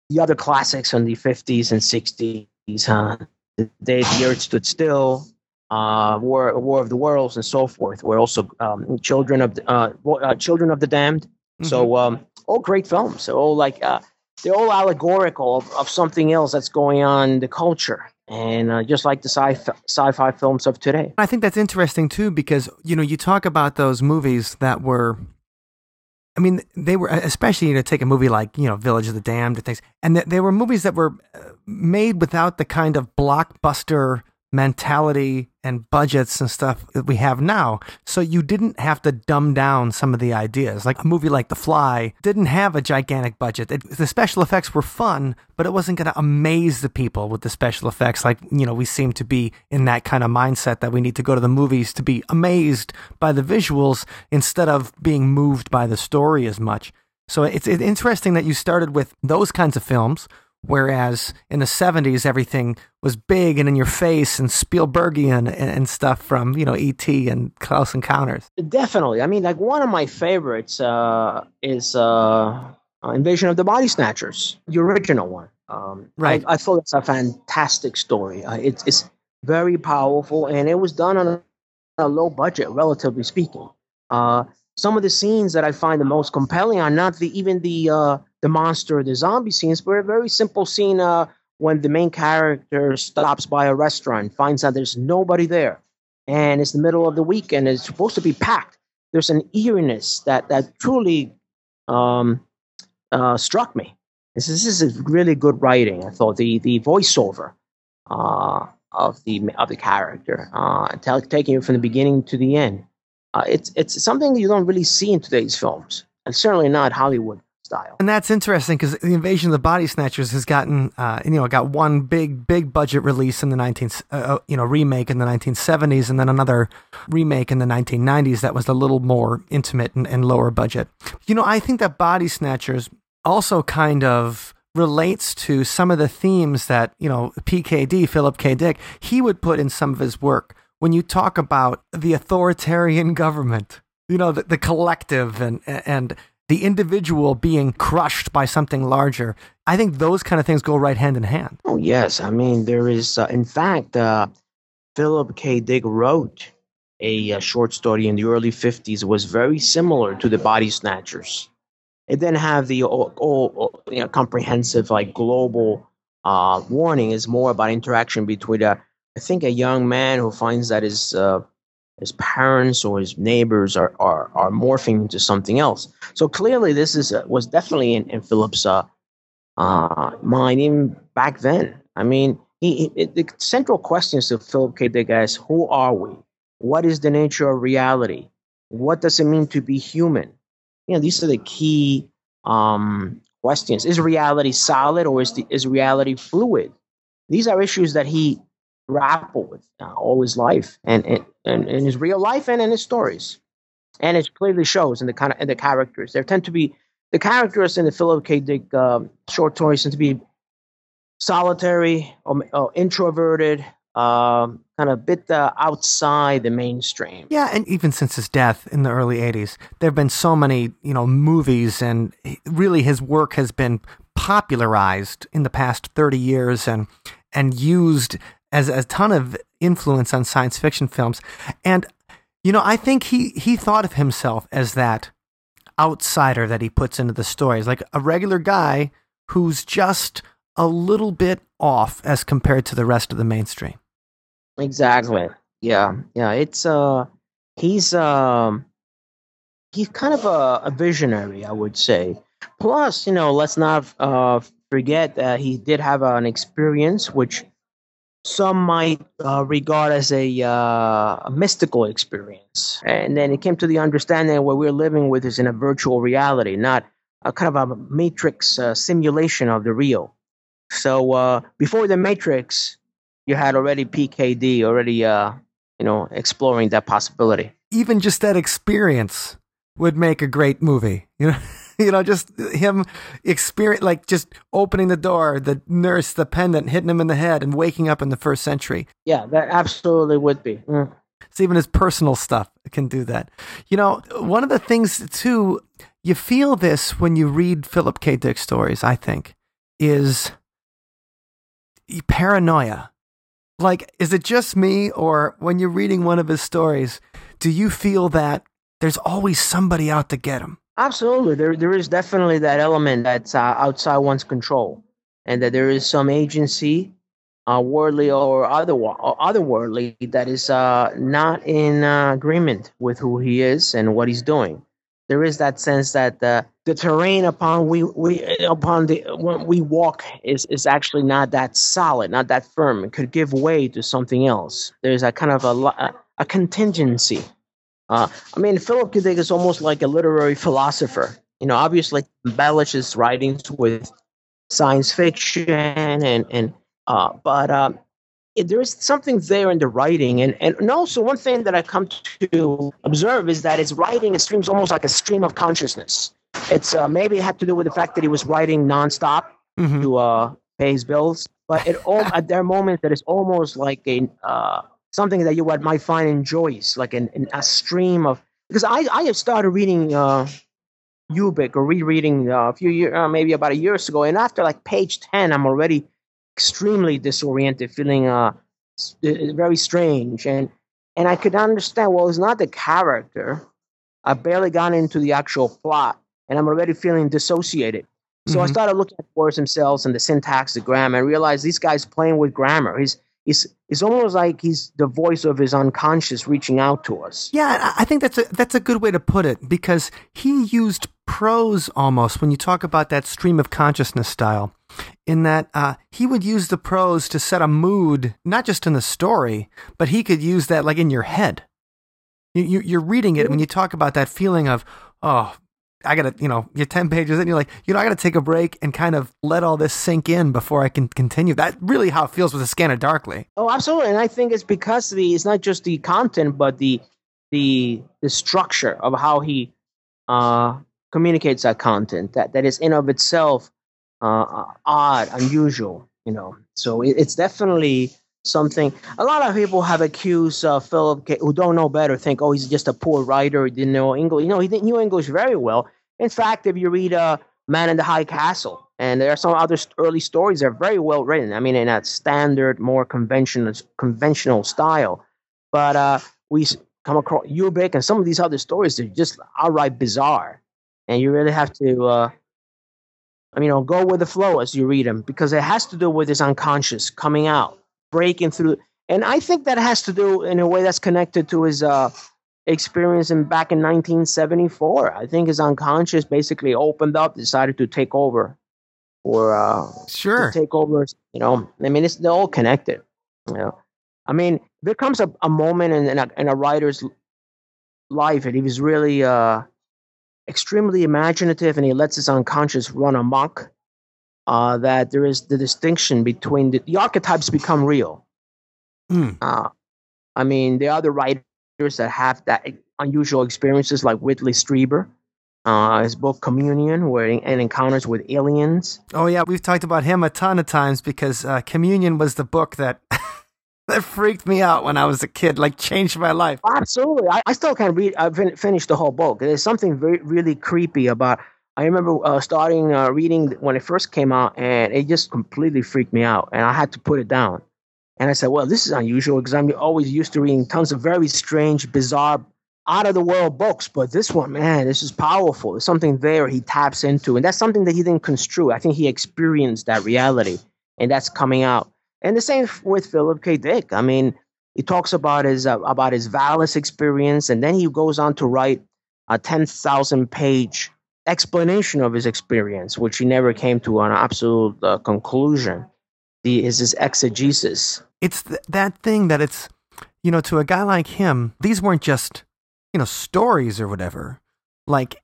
the other classics from the 50s and 60s huh? The Day the Earth Stood Still, uh, War War of the Worlds, and so forth. Were also um, children of the, uh, uh, Children of the Damned. Mm-hmm. So um, all great films. So all like uh, they're all allegorical of, of something else that's going on in the culture. And uh, just like the sci sci-fi films of today, I think that's interesting too because you know you talk about those movies that were I mean, they were especially you know take a movie like you know Village of the Damned and things, and they were movies that were uh, made without the kind of blockbuster mentality and budgets and stuff that we have now. So you didn't have to dumb down some of the ideas. Like a movie like The Fly didn't have a gigantic budget. It, the special effects were fun, but it wasn't going to amaze the people with the special effects. Like, you know, we seem to be in that kind of mindset that we need to go to the movies to be amazed by the visuals instead of being moved by the story as much. So it's, it's interesting that you started with those kinds of films Whereas in the 70s, everything was big and in your face and Spielbergian and, and stuff from, you know, E.T. and Close Encounters. Definitely. I mean, like one of my favorites uh, is uh, Invasion of the Body Snatchers, the original one. Um, right. I, I, thought it's a fantastic story. Uh, it's, it's very powerful and it was done on a, a low budget, relatively speaking. Uh, some of the scenes that I find the most compelling are not the even the uh, the monster the zombie scenes, but a very simple scene uh, when the main character stops by a restaurant, finds out there's nobody there, and it's the middle of the week and it's supposed to be packed. There's an eeriness that that truly um, uh, struck me. This is, this is really good writing. I thought the the voiceover uh, of the of the character, uh, taking it from the beginning to the end uh, it's it's something you don't really see in today's films, and certainly not Hollywood style. And that's interesting because the Invasion of the Body Snatchers has gotten, uh, you know, got one big big budget release in the 19th, uh, uh, you know, remake in the 1970s, and then another remake in the 1990s that was a little more intimate and, and lower budget. You know, I think that Body Snatchers also kind of relates to some of the themes that you know PKD Philip K. Dick he would put in some of his work when you talk about the authoritarian (laughs) government, you know, the, the collective and, and the individual being crushed by something larger. I think those kind of things go right hand in hand. Oh, yes. I mean, there is, uh, in fact, uh, Philip K. Dick wrote a, a, uh, short story in the early 50s. It was very similar to the Body Snatchers. It didn't have the all, all you know, comprehensive, like global uh, warning. It's more about interaction between a I think a young man who finds that his uh, his parents or his neighbors are, are, are morphing into something else. So clearly, this is uh, was definitely in, in Philip's uh, uh, mind even back then. I mean, he, he, the central questions to Philip K. Dick is: Who are we? What is the nature of reality? What does it mean to be human? You know, these are the key um, questions. Is reality solid or is the, is reality fluid? These are issues that he grapple with uh, all his life and, and, his real life and in his stories. And it clearly shows in the kind of in the characters. There tend to be the characters in the Philip K. Dick uh, short stories tend to be solitary or, or introverted, um, kind of a bit uh, outside the mainstream. Yeah, and even since his death in the early '80s, there have been so many, you know, movies, and really his work has been popularized in the past 30 years and and used as a ton of influence on science fiction films. And, you know, I think he, he thought of himself as that outsider that he puts into the stories, like a regular guy who's just a little bit off as compared to the rest of the mainstream. Exactly. Yeah. Yeah. It's, uh, he's, um, he's kind of a, a visionary, I would say. Plus, you know, let's not uh, forget that he did have an experience which some might uh, regard as a, uh, a, mystical experience. And then it came to the understanding what we're living with is in a virtual reality, not a kind of a matrix uh, simulation of the real. So uh, before the Matrix, you had already PKD already, uh, you know, exploring that possibility. Even just that experience would make a great movie. You know, (laughs) (laughs) you know, just him experience, like just opening the door, the nurse, the pendant hitting him in the head, and waking up in the first century. Yeah, that absolutely would be. Mm. It's even his personal stuff can do that. You know, one of the things too, you feel this when you read Philip K. Dick stories. I think is paranoia. Like, is it just me, or when you're reading one of his stories, do you feel that there's always somebody out to get him? Absolutely, there there is definitely that element that's uh, outside one's control, and that there is some agency, uh, worldly or other or otherworldly, that is uh, not in uh, agreement with who he is and what he's doing there is that sense that the the terrain upon we we upon the when we walk is is actually not that solid, not that firm. It could give way to something else. There's a kind of a a contingency. Uh, I mean, Philip K. Dick is almost like a literary philosopher. You know, obviously embellishes writings with science fiction and and uh, but uh, there is something there in the writing and, and also one thing that i come to observe is that his writing it streams almost like a stream of consciousness it's uh, maybe it had to do with the fact that he was writing nonstop mm-hmm. to uh, pay his bills but it all at their moment that is almost like a uh, something that you might find in Joyce like an, an, a stream of because i i have started reading uh Ubik or rereading uh, a few years, uh, maybe about a year ago, and after like page ten, I'm already extremely disoriented, feeling uh, very strange. And and I could understand. Well, it's not the character. I barely got into the actual plot, and I'm already feeling dissociated. So mm-hmm. I started looking at words themselves and the syntax, the grammar, and realized this guy's playing with grammar. He's he's it's almost like he's the voice of his unconscious reaching out to us. Yeah, I think that's a that's a good way to put it because he used prose almost when you talk about that stream of consciousness style in that uh, he would use the prose to set a mood, not just in the story, but he could use that like in your head. You, you, are reading it when you talk about that feeling of, oh, I gotta, you know, you're 10 pages and you're like, you know, I gotta take a break and kind of let all this sink in before I can continue. That really how it feels with a Scanner Darkly. Oh, absolutely. And I think it's because the, it's not just the content, but the, the, the structure of how he, uh, communicates that content that, that is in of itself uh, odd, unusual. You know, so it, it's definitely something. A lot of people have accused uh, Philip K, who don't know better, think, oh, he's just a poor writer. He didn't know English. You know, he knew English very well. In fact, if you read uh, Man in the High Castle, and there are some other early stories that are very well written. I mean, in that standard, more conventional conventional style. But uh, we come across Ubik and some of these other stories. They're just outright bizarre, and you really have to uh, I mean, you know, go with the flow as you read them because it has to do with his unconscious coming out, breaking through. And I think that has to do in a way that's connected to his uh, experience in back in 1974. I think his unconscious basically opened up, decided to take over, or uh, sure take over. You know, I mean, it's they're all connected. You know, I mean, there comes a, a moment in, in, a, in a writer's life, and he was really uh, extremely imaginative and he lets his unconscious run amok. Uh, that there is the distinction between the, the archetypes become real. Mm. Uh, I mean, there are other writers that have that unusual experiences, like Whitley Strieber. Uh, his book Communion, where and encounters with aliens. Oh yeah, we've talked about him a ton of times because uh, Communion was the book that (laughs) that freaked me out when I was a kid, like changed my life. Absolutely. I, I still can't read, I've fin- finished the whole book. There's something very, really creepy about I remember uh, starting uh, reading when it first came out, and it just completely freaked me out, and I had to put it down. And I said, "Well, this is unusual because I'm always used to reading tons of very strange, bizarre, out of the world books, but this one, man, this is powerful. There's something there he taps into, and that's something that he didn't construe. I think he experienced that reality, and that's coming out. And the same with Philip K. Dick. I mean, he talks about his uh, about his Valis experience, and then he goes on to write a ten thousand page explanation of his experience, which he never came to an absolute uh, conclusion. The is his exegesis. It's th- that thing that it's you know to a guy like him, these weren't just you know stories or whatever. Like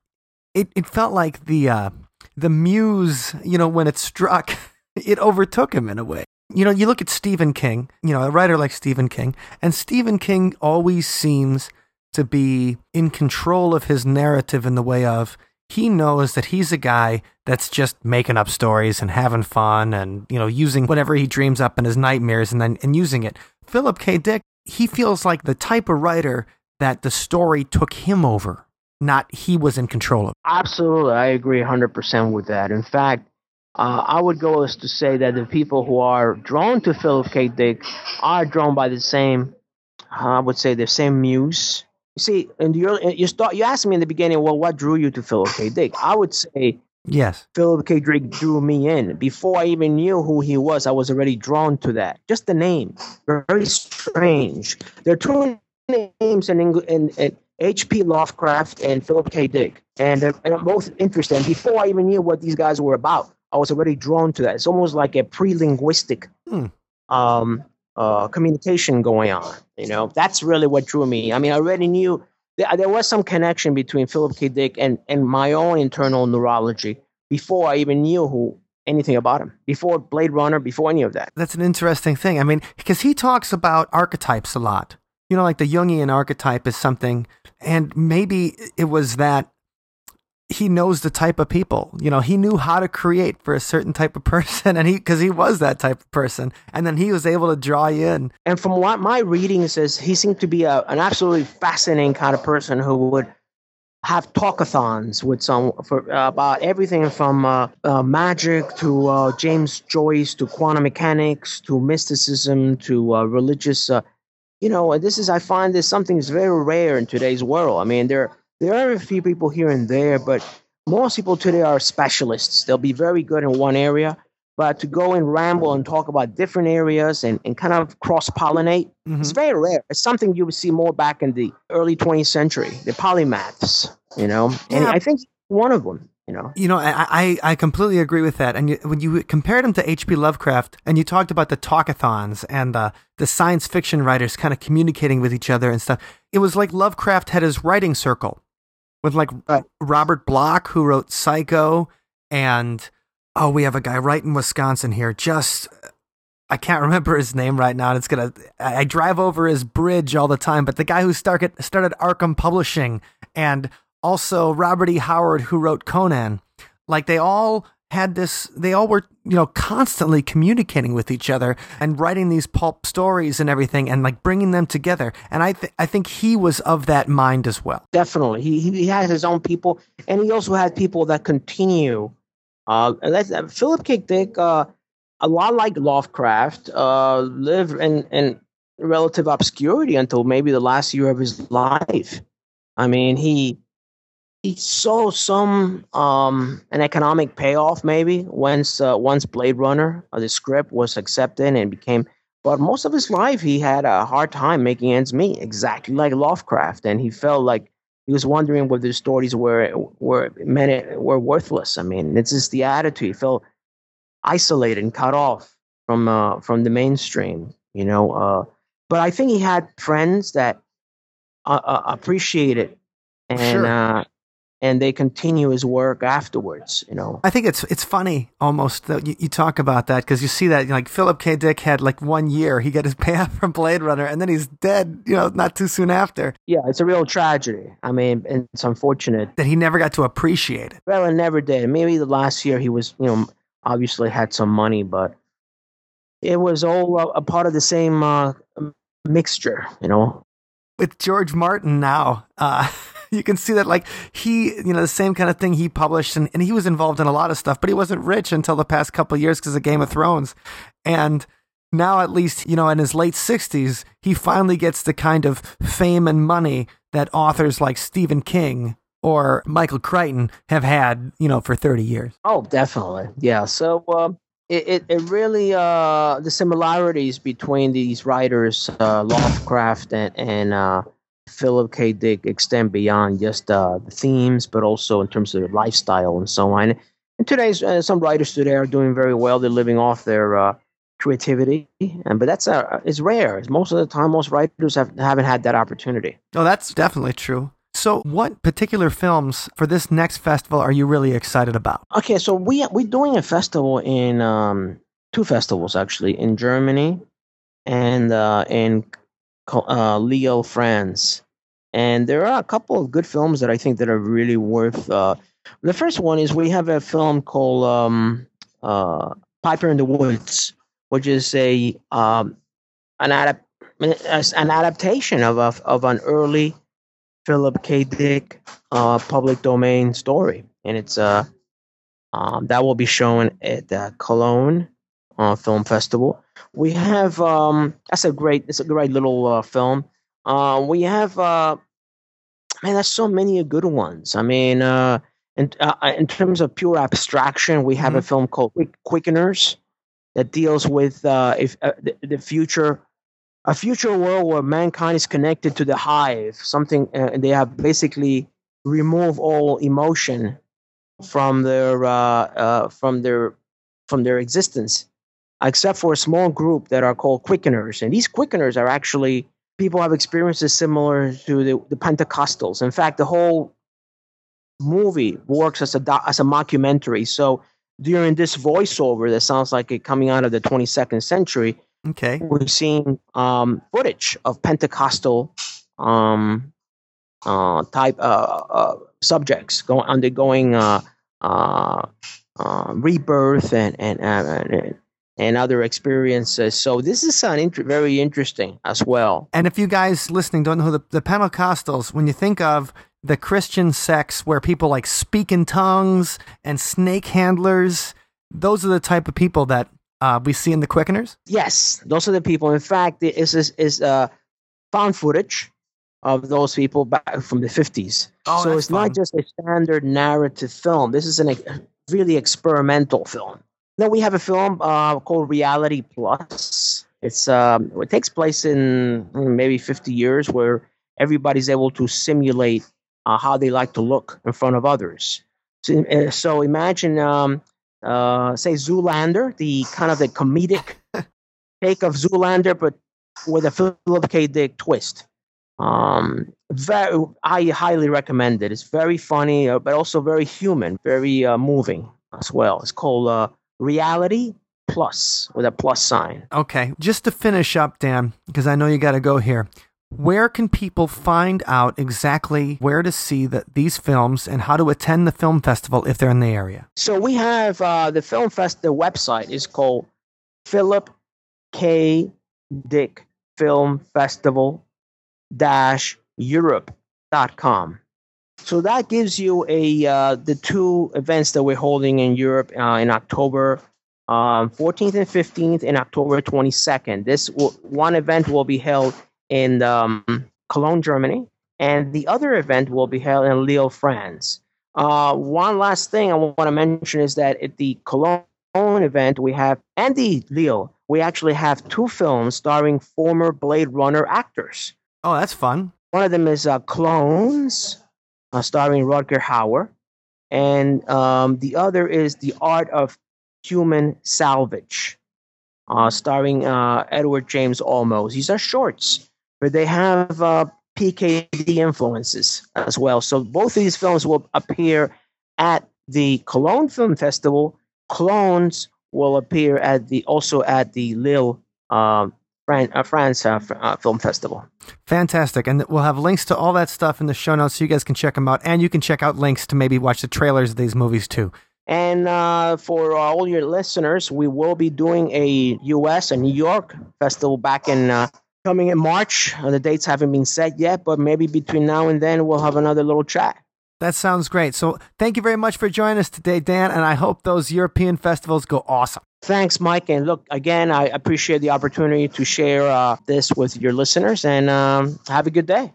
it, it felt like the uh, the muse, you know, when it struck, (laughs) it overtook him in a way. You know, you look at Stephen King, you know, a writer like Stephen King, and Stephen King always seems to be in control of his narrative in the way of he knows that he's a guy that's just making up stories and having fun and, you know, using whatever he dreams up in his nightmares and then and using it. Philip K. Dick, he feels like the type of writer that the story took him over, not he was in control of. Absolutely. I agree 100% with that. In fact, uh, I would go as to say that the people who are drawn to Philip K. Dick are drawn by the same, I would say, the same muse you see, and you you start you asked me in the beginning, well, what drew you to Philip K. Dick? I would say yes, Philip K. Dick drew me in. Before I even knew who he was, I was already drawn to that. Just the name, very strange. There are two names in in, in H.P. Lovecraft and Philip K. Dick, and they're, and both interesting. Before I even knew what these guys were about, I was already drawn to that. It's almost like a pre-linguistic hmm. um, uh, communication going on. You know, that's really what drew me. I mean, I already knew there, there was some connection between Philip K. Dick and, and my own internal neurology before I even knew who anything about him before Blade Runner, before any of that. That's an interesting thing. I mean, because he talks about archetypes a lot. You know, like the Jungian archetype is something, and maybe it was that he knows the type of people. You know, he knew how to create for a certain type of person, and he because he was that type of person, and then he was able to draw you in. And from what my reading says, he seemed to be a, an absolutely fascinating kind of person who would have talkathons with some for uh, about everything from uh, uh, magic to uh, James Joyce to quantum mechanics to mysticism to uh, religious. Uh, you know, and this is I find this something is very rare in today's world. I mean, there there are a few people here and there, but most people today are specialists. They'll be very good in one area, but to go and ramble and talk about different areas and, and kind of cross pollinate, mm-hmm. it's very rare. It's something you would see more back in the early 20th century, the polymaths, you know? And yeah. I think one of them. You know, you know, I, I, I completely agree with that. And you, when you compared him to H.P. Lovecraft, and you talked about the talkathons and the the science fiction writers kind of communicating with each other and stuff, it was like Lovecraft had his writing circle with like right. Robert Bloch, who wrote Psycho, and oh, we have a guy right in Wisconsin here. Just I can't (laughs) remember his name right now. And it's gonna. I drive over his bridge all the time. But the guy who started started Arkham Publishing, and also Robert E. Howard, who wrote Conan, like they all had this they all were you know constantly communicating with each other and writing these pulp stories and everything and like bringing them together. And i th- i think he was of that mind as well. Definitely. He he had his own people and he also had people that continue uh, uh philip k. Dick uh a lot like lovecraft uh lived in in relative obscurity until maybe the last year of his life. I mean he he saw some um, an economic payoff maybe once uh, once Blade Runner uh, the script was accepted and became. But most of his life, he had a hard time making ends meet, exactly like Lovecraft, and he felt like he was wondering whether the stories were were meant were worthless. I mean, it's just the attitude. He felt isolated and cut off from uh, from the mainstream, you know. Uh, but I think he had friends that uh, uh appreciated and sure. And they continue his work afterwards. You know, I think it's it's funny almost that you, you talk about that because you see that like Philip K. Dick had like one year he got his (laughs) payoff from Blade Runner and then he's dead. You know, not too soon after. Yeah, it's a real tragedy. I mean, it's unfortunate that he never got to appreciate it. Well, he never did. Maybe the last year he was, you know, obviously had some money, but it was all a, a part of the same uh, mixture. You know, with George Martin now. Uh, (laughs) (laughs) you can see that like he, you know, the same kind of thing he published and, and he was involved in a lot of stuff, but he wasn't rich until the past couple years because of Game of Thrones. And now at least, you know, in his late 60s, he finally gets the kind of fame and money that authors like Stephen King or Michael Crichton have had, you know, for 30 years. Oh, definitely. Yeah. So, uh, it, it, it, really uh, the similarities between these writers uh, Lovecraft and, and uh, Philip K. Dick extend beyond just uh, the themes, but also in terms of their lifestyle and so on. And today's uh, some writers today are doing very well. They're living off their uh, creativity, and but that's uh, it's rare. Most of the time, most writers have haven't had that opportunity. Oh, that's definitely true. So So, what particular films for this next festival are you really excited about? Okay, so we we're doing a festival in um, two festivals actually in Germany and uh, in uh, Lille, France, and there are a couple of good films that I think that are really worth. Uh, the first one is we have a film called um, uh, Piper in the Woods, which is a um, an, an adaptation of a, of an early Philip K. Dick uh, public domain story, and it's uh, um, that will be shown at the Cologne uh, Film Festival. We have um, that's a great it's a great little uh, film. Uh, we have uh, man, there's so many good ones. I mean, uh, in uh, in terms of pure abstraction, we have mm-hmm. a film called Quickeners that deals with uh, if uh, the, the, future a future world where mankind is connected to the hive, something, uh, they have basically removed all emotion from their uh, uh, from their from their existence, except for a small group that are called quickeners. And these quickeners are actually people have experiences similar to the, the Pentecostals. In fact, the whole movie works as a as a mockumentary. So during this voiceover that sounds like it coming out of the 22nd century, Okay. We're seeing um, footage of Pentecostal um, uh, type uh, uh, subjects going undergoing uh, uh, uh, rebirth and and, and and other experiences. So this is an int- very interesting as well. And if you guys listening don't know who the, the Pentecostals, when you think of the Christian sects where people like speak in tongues and snake handlers, those are the type of people that uh, we see in the Quickeners? Yes, those are the people. In fact, it is is, is uh, found footage of those people back from the 50s. Oh, so it's fun. not just a standard narrative film. This is a really experimental film. Then we have a film uh, called Reality Plus. It's um, it takes place in maybe 50 years where everybody's able to simulate uh, how they like to look in front of others. So, uh, so imagine um, uh, say Zoolander, the kind of the comedic (laughs) take of Zoolander, but with a Philip K. Dick twist. Um, very, I highly recommend it. It's very funny, uh, but also very human, very uh, moving as well. It's called uh, Reality Plus with a plus sign. Okay, just to finish up, Dan, because I know you got to go here. Where can people find out exactly where to see the, these films and how to attend the film festival if they're in the area? So we have uh, the film fest. The website is called Philip K. Dick Film Festival dash Europe.com. So that gives you a uh, the two events that we're holding in Europe uh, in October um, 14th and 15th and October 22nd. This w- one event will be held in um, Cologne, Germany, and the other event will be held in Lille, France. Uh, one last thing I want to mention is that at the Cologne event, we have, and the Lille, we actually have two films starring former Blade Runner actors. Oh, that's fun. One of them is uh, Clones, uh, starring Rutger Hauer, and um, the other is The Art of Human Salvage, uh, starring uh, Edward James Olmos. These are shorts but they have uh, PKD influences as well. So both of these films will appear at the Cologne Film Festival. Clones will appear at the also at the Lille uh, France uh, uh, Film Festival. Fantastic. And we'll have links to all that stuff in the show notes so you guys can check them out. And you can check out links to maybe watch the trailers of these movies too. And uh, for all your listeners, we will be doing a US and New York festival back in uh, coming in March. Uh, the dates haven't been set yet, but maybe between now and then we'll have another little chat. That sounds great. So thank you very much for joining us today, Dan, and I hope those European festivals go awesome. Thanks, Mike. And look, again, I appreciate the opportunity to share uh, this with your listeners, and um, have a good day.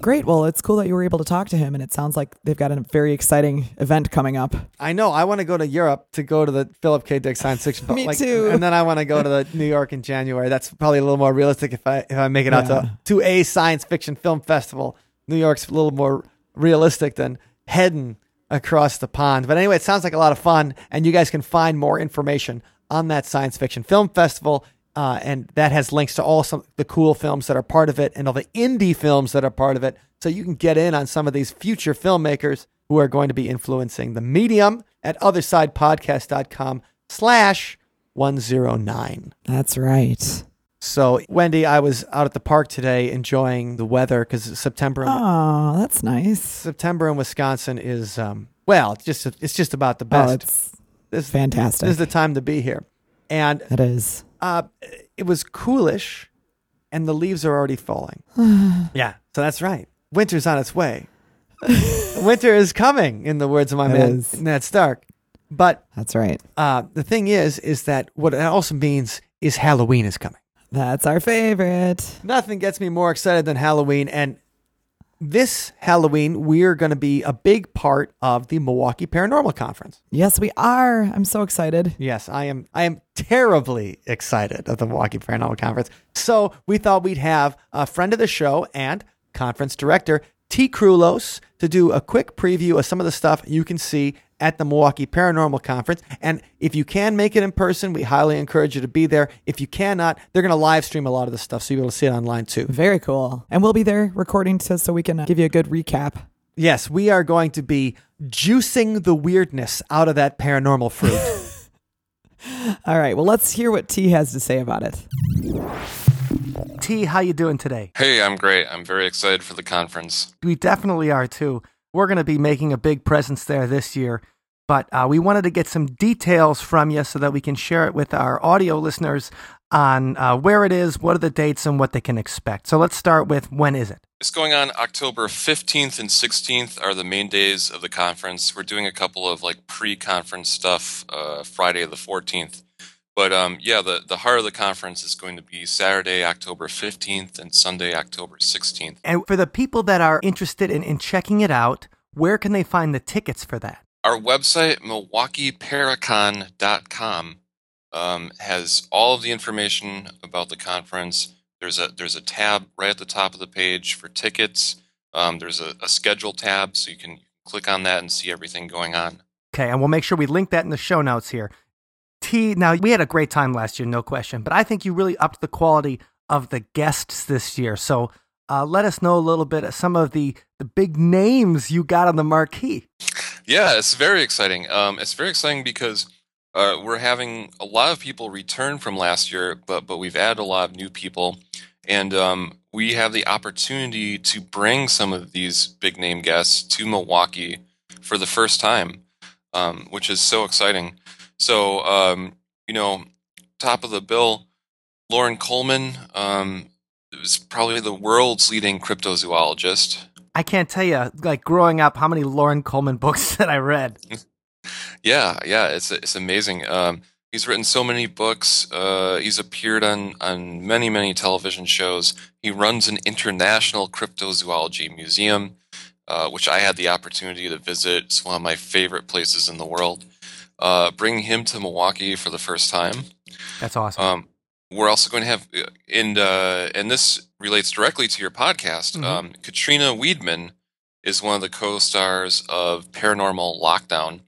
Great. Well, it's cool that you were able to talk to him, and it sounds like they've got a very exciting event coming up. I know. I want to go to Europe to go to the Philip K. Dick science fiction. (laughs) Me like, too. And then I want to go to the New York in January. That's probably a little more realistic if I if I make it yeah. out to to a science fiction film festival. New York's a little more realistic than heading across the pond. But anyway, it sounds like a lot of fun, and you guys can find more information on that science fiction film festival uh, and that has links to all some the cool films that are part of it and all the indie films that are part of it. So you can get in on some of these future filmmakers who are going to be influencing the medium at othersidepodcast.com slash 109. That's right. So, Wendy, I was out at the park today enjoying the weather because September. in- Oh, that's nice. September in Wisconsin is um, well, it's just it's just about the Oh, best. it's this, fantastic. this is the time to be here, and it is. uh, it was coolish, and the leaves are already falling. (sighs) yeah, so that's right. Winter's on its way. (laughs) Winter is coming, in the words of my It man is. Ned Stark. But That's right. uh, the thing is, is that what it also means is Halloween is coming. That's our favorite. Nothing gets me more excited than Halloween. And this Halloween, we're going to be a big part of the Milwaukee Paranormal Conference. Yes, we are. I'm so excited. Yes, I am. I am terribly excited of the Milwaukee Paranormal Conference. So we thought we'd have a friend of the show and conference director Tea Krulos to do a quick preview of some of the stuff you can see at the Milwaukee Paranormal Conference. And if you can make it in person, we highly encourage you to be there. If you cannot, they're going to live stream a lot of the stuff, so you'll be able to see it online too. Very cool. And we'll be there recording to, so we can uh, give you a good recap. Yes, we are going to be juicing the weirdness out of that paranormal fruit. (laughs) All right. Well, let's hear what Tea has to say about it. Tea, how you doing today? Hey, I'm great. I'm very excited for the conference. We definitely are too. We're going to be making a big presence there this year, but uh, we wanted to get some details from you so that we can share it with our audio listeners on uh, where it is, what are the dates, and what they can expect. So let's start with when is it? It's going on October 15th and 16th are the main days of the conference. We're doing a couple of like pre-conference stuff uh, Friday the 14th. But um, yeah, the, the heart of the conference is going to be Saturday, October 15th and Sunday, October 16th. And for the people that are interested in, in checking it out, where can they find the tickets for that? Our website, milwaukeeparacon.com, um, has all of the information about the conference. There's a there's a tab right at the top of the page for tickets. Um, there's a, a schedule tab, so you can click on that and see everything going on. Okay, and we'll make sure we link that in the show notes here. Tea, now we had a great time last year, no question, but I think you really upped the quality of the guests this year. So uh, let us know a little bit of some of the, the big names you got on the marquee. Yeah, it's very exciting. Um, it's very exciting because uh, we're having a lot of people return from last year, but but we've added a lot of new people, and um, we have the opportunity to bring some of these big name guests to Milwaukee for the first time, um, which is so exciting. So um, you know, top of the bill, Loren Coleman um, is probably the world's leading cryptozoologist. I can't tell you, like growing up, how many Loren Coleman (laughs) books that I read. (laughs) Yeah, yeah, it's it's amazing. Um, he's written so many books. Uh, he's appeared on on many many television shows. He runs an international cryptozoology museum, uh, which I had the opportunity to visit. It's one of my favorite places in the world. Uh, bringing him to Milwaukee for the first time. That's awesome. Um, we're also going to have, and uh, and this relates directly to your podcast. Mhm. Um, Katrina Weidman is one of the co-stars of Paranormal Lockdown,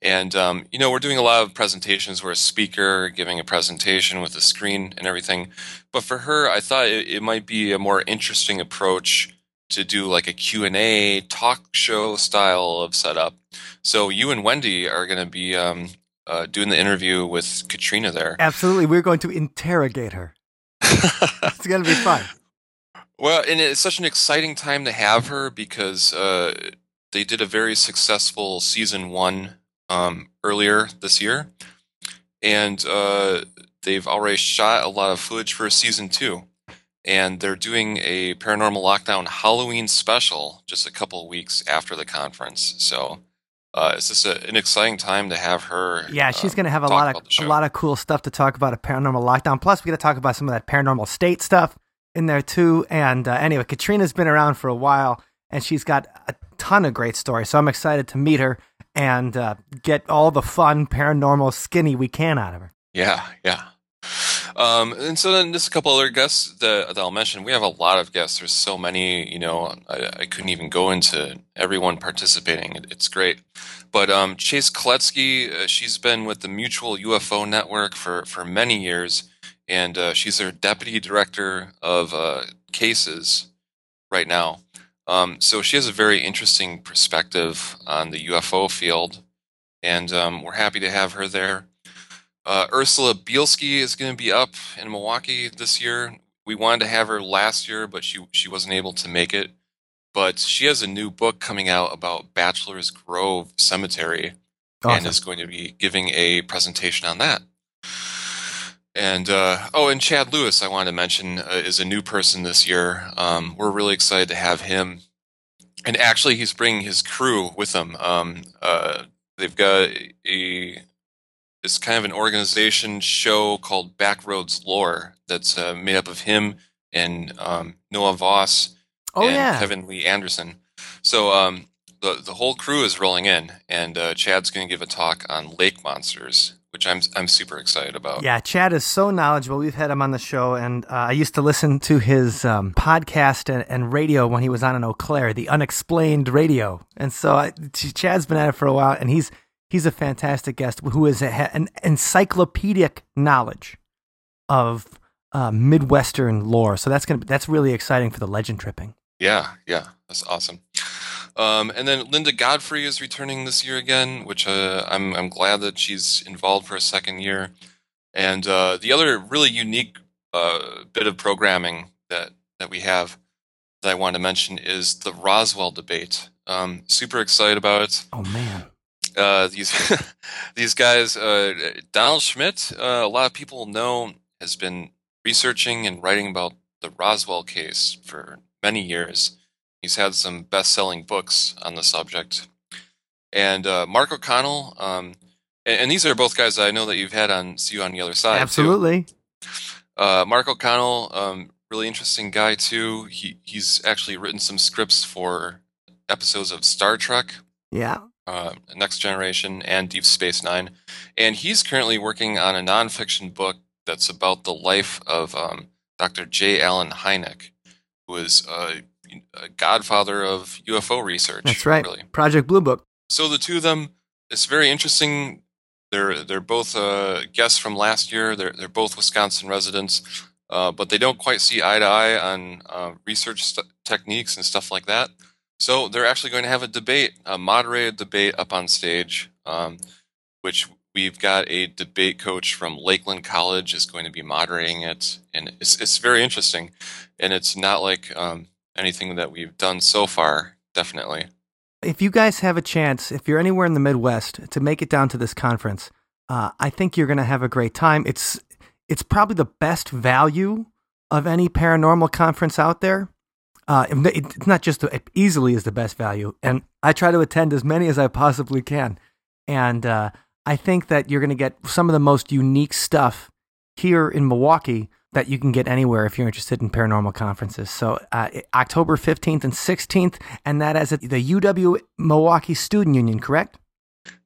and um, you know we're doing a lot of presentations. We're a speaker giving a presentation with a screen and everything. But for her, I thought it, it might be a more interesting approach to do like a Q&A talk show style of setup. So you and Wendy are going to be um, uh, doing the interview with Katrina there. Absolutely. We're going to interrogate her. (laughs) It's going to be fun. Well, and it's such an exciting time to have her because uh, they did a very successful season one um, earlier this year, and uh, they've already shot a lot of footage for season two, and they're doing a Paranormal Lockdown Halloween special just a couple of weeks after the conference. So uh, it's just a, an exciting time to have her. Yeah, she's um, going to have a lot of a lot of cool stuff to talk about a Paranormal Lockdown. Plus, we got to talk about some of that Paranormal State stuff in there too. And uh, anyway, Katrina's been around for a while, and she's got a ton of great stories. So I'm excited to meet her and uh, get all the fun paranormal skinny we can out of her. Yeah, yeah. Um, and so then just a couple other guests that, that I'll mention. We have a lot of guests. There's so many, you know, I, I couldn't even go into everyone participating. It, it's great. But um, Chase Kloetzke, uh, she's been with the Mutual UFO Network for, for many years. and uh, she's their deputy director of uh, cases right now. Um, so she has a very interesting perspective on the UFO field, and um, we're happy to have her there. Uh, Ursula Bielski is going to be up in Milwaukee this year. We wanted to have her last year, but she she wasn't able to make it. But she has a new book coming out about Bachelor's Grove Cemetery, Awesome. and is going to be giving a presentation on that. And uh, oh, and Chad Lewis, I wanted to mention, uh, is a new person this year. Um, we're really excited to have him. And actually, he's bringing his crew with him. Um, uh, they've got a it's kind of an organization show called Backroads Lore that's uh, made up of him and um, Noah Voss Oh and yeah. Kevin Lee Anderson. So um, the the whole crew is rolling in, and uh, Chad's going to give a talk on lake monsters, which I'm I'm super excited about. Yeah, Chad is so knowledgeable. We've had him on the show, and uh, I used to listen to his um, podcast and, and radio when he was on in Eau Claire, the Unexplained Radio. And so I, Chad's been at it for a while, and he's he's a fantastic guest who has a, an encyclopedic knowledge of uh, Midwestern lore. So that's gonna be, that's really exciting for the legend tripping. Yeah, yeah, that's awesome. Um, and then Linda Godfrey is returning this year again, which uh, I'm I'm glad that she's involved for a second year. And uh, the other really unique uh, bit of programming that that we have that I want to mention is the Roswell debate. Um, super excited about it. Oh man, uh, these (laughs) these guys. Uh, Donald Schmitt, uh, a lot of people know, has been researching and writing about the Roswell case for many years. He's had some best-selling books on the subject. And uh, Mark O'Connell, um, and, and these are both guys that I know that you've had on See You on the Other Side. too. absolutely. Uh, Mark O'Connell, um, really interesting guy too. He he's actually written some scripts for episodes of Star Trek Yeah. Uh, Next Generation and Deep Space Nine, and he's currently working on a nonfiction book that's about the life of um, Dr. J. Allen Hynek, who is uh, a godfather of UFO research. That's right. Really. Project Blue Book. So the two of them, it's very interesting. They're they're both uh, guests from last year. They're they're both Wisconsin residents, uh, but they don't quite see eye to eye on uh, research st- techniques and stuff like that. So they're actually going to have a debate, a moderated debate up on stage, um, which we've got a debate coach from Lakeland College is going to be moderating it, and it's it's very interesting, and it's not like um, anything that we've done so far. Definitely. if you guys have a chance, if you're anywhere in the Midwest, to make it down to this conference, uh, I think you're going to have a great time. It's it's probably the best value of any paranormal conference out there. Uh, it's not just it easily is the best value, and I try to attend as many as I possibly can. And uh, I think that you're going to get some of the most unique stuff here in Milwaukee that you can get anywhere if you're interested in paranormal conferences. So uh, October 15th and 16th, and that is at the UW Milwaukee Student Union, correct?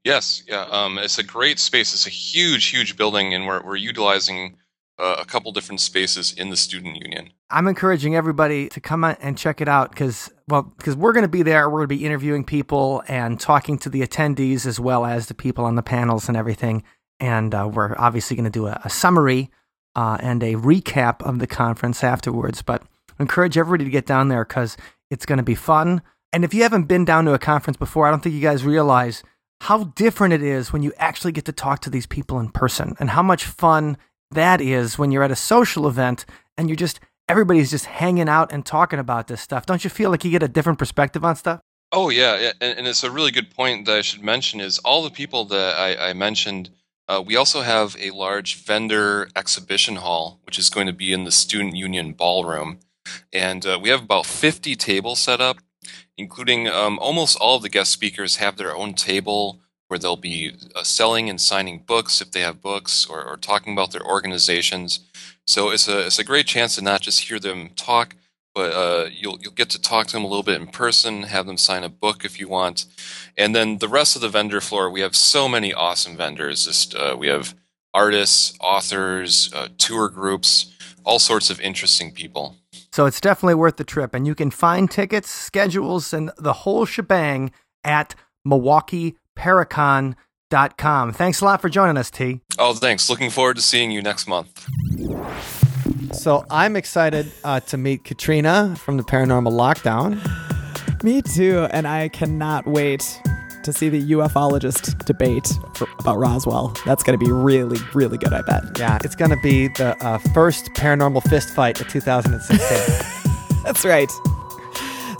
Yes, yeah. Um, it's a great space. It's a huge, huge building, and we're we're utilizing uh, a couple different spaces in the student union. I'm encouraging everybody to come and check it out because, well, because we're going to be there. We're going to be interviewing people and talking to the attendees as well as the people on the panels and everything. And uh, we're obviously going to do a, a summary uh, and a recap of the conference afterwards. But I encourage everybody to get down there because it's going to be fun. And if you haven't been down to a conference before, I don't think you guys realize how different it is when you actually get to talk to these people in person and how much fun that is when you're at a social event and you're just everybody's just hanging out and talking about this stuff. Don't you feel like you get a different perspective on stuff? Oh yeah, and, and it's a really good point that I should mention is all the people that I, I mentioned. Uh, we also have a large vendor exhibition hall, which is going to be in the student union ballroom, and uh, we have about 50 tables set up, including um, almost all of the guest speakers have their own table where they'll be uh, selling and signing books if they have books, or, or talking about their organizations. So it's a it's a great chance to not just hear them talk, but uh, you'll you'll get to talk to them a little bit in person, have them sign a book if you want, and then the rest of the vendor floor. We have so many awesome vendors. Just uh, we have artists, authors, uh, tour groups, all sorts of interesting people. So it's definitely worth the trip. And you can find tickets, schedules, and the whole shebang at MilwaukeeParacon.com. Thanks a lot for joining us, Tea. Oh, thanks. Looking forward to seeing you next month. So I'm excited uh, to meet Katrina from the Paranormal Lockdown. Me too, and I cannot wait to see the ufologist debate for, about Roswell. That's going to be really, really good. I bet. Yeah, it's going to be the uh, first paranormal fist fight of 2016. (laughs) That's right.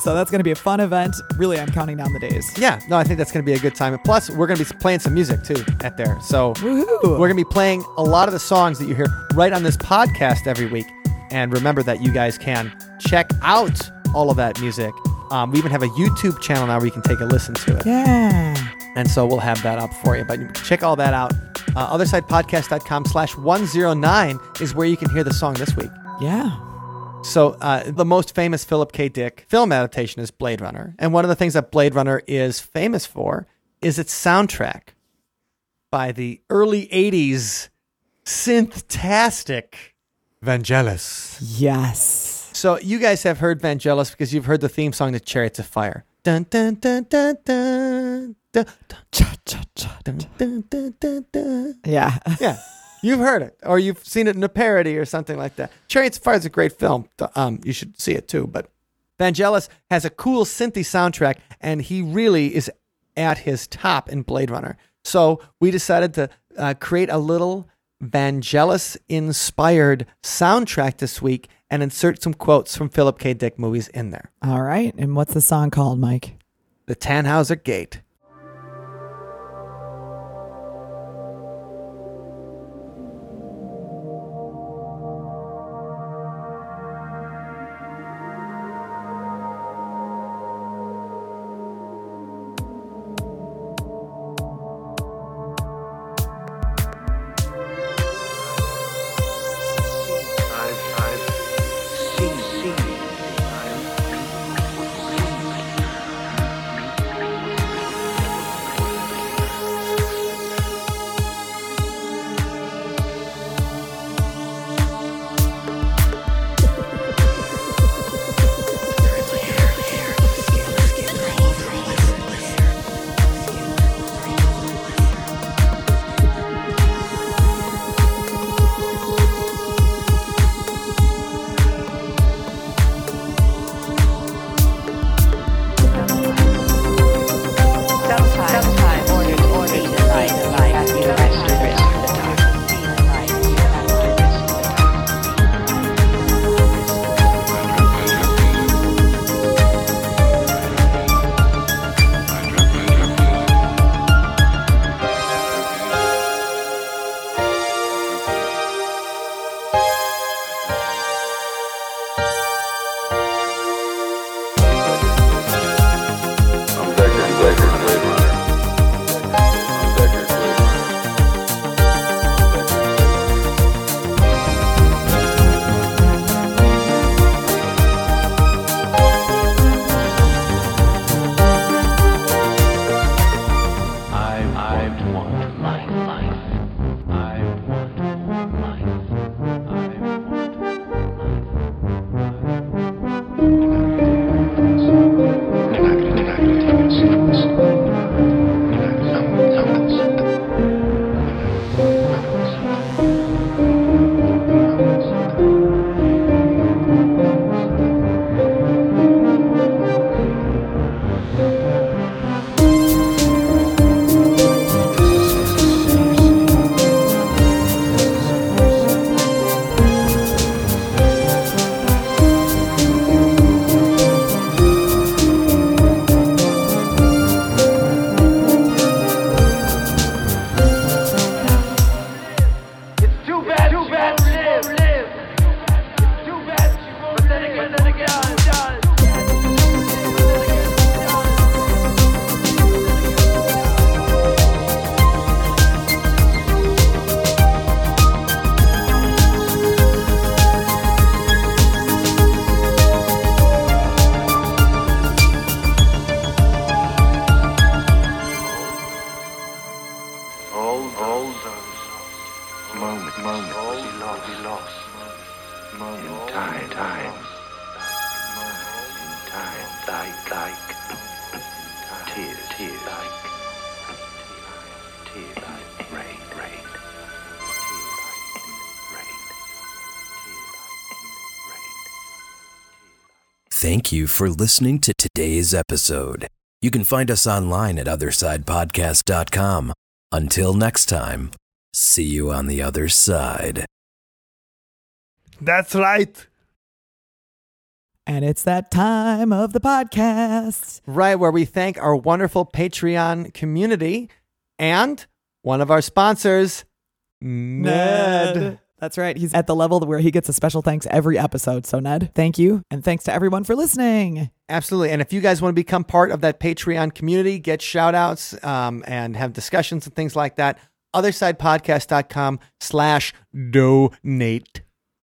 So that's going to be a fun event. Really, I'm counting down the days. yeah, no, I think that's going to be a good time. And plus, we're going to be playing some music too at there. So Woohoo! we're going to be playing a lot of the songs that you hear right on this podcast every week. And remember that you guys can check out all of that music. Um, we even have a YouTube channel now where you can take a listen to it. Yeah. And so we'll have that up for you. But check all that out. Uh, OthersidePodcast.com slash 109 is where you can hear the song this week. Yeah. So uh, the most famous Philip K. Dick film adaptation is Blade Runner. And one of the things that Blade Runner is famous for is its soundtrack by the early 80s synthtastic Vangelis. Yes. So you guys have heard Vangelis because you've heard the theme song to Chariots of Fire. Dun, dun, dun, dun, dun, dun, Cha, cha, cha. dun, dun, dun, dun, dun. Yeah. Yeah. You've heard it, or you've seen it in a parody or something like that. Chariots of Fire is a great film. Um, you should see it too. But Vangelis has a cool synthy soundtrack, and he really is at his top in Blade Runner. So we decided to uh, create a little Vangelis inspired soundtrack this week and insert some quotes from Philip K. Dick movies in there. All right. And what's the song called, Mike? The Tannhauser Gate. Thank you for listening to today's episode. You can find us online at othersidepodcast.com. Until next time, see you on the other side. That's right. And it's that time of the podcast. Right, where we thank our wonderful Patreon community and one of our sponsors, Ned. That's right. He's at the level where he gets a special thanks every episode. So, Ned, thank you. And thanks to everyone for listening. Absolutely. And if you guys want to become part of that Patreon community, get shout outs um, and have discussions and things like that, othersidepodcast.com slash donate.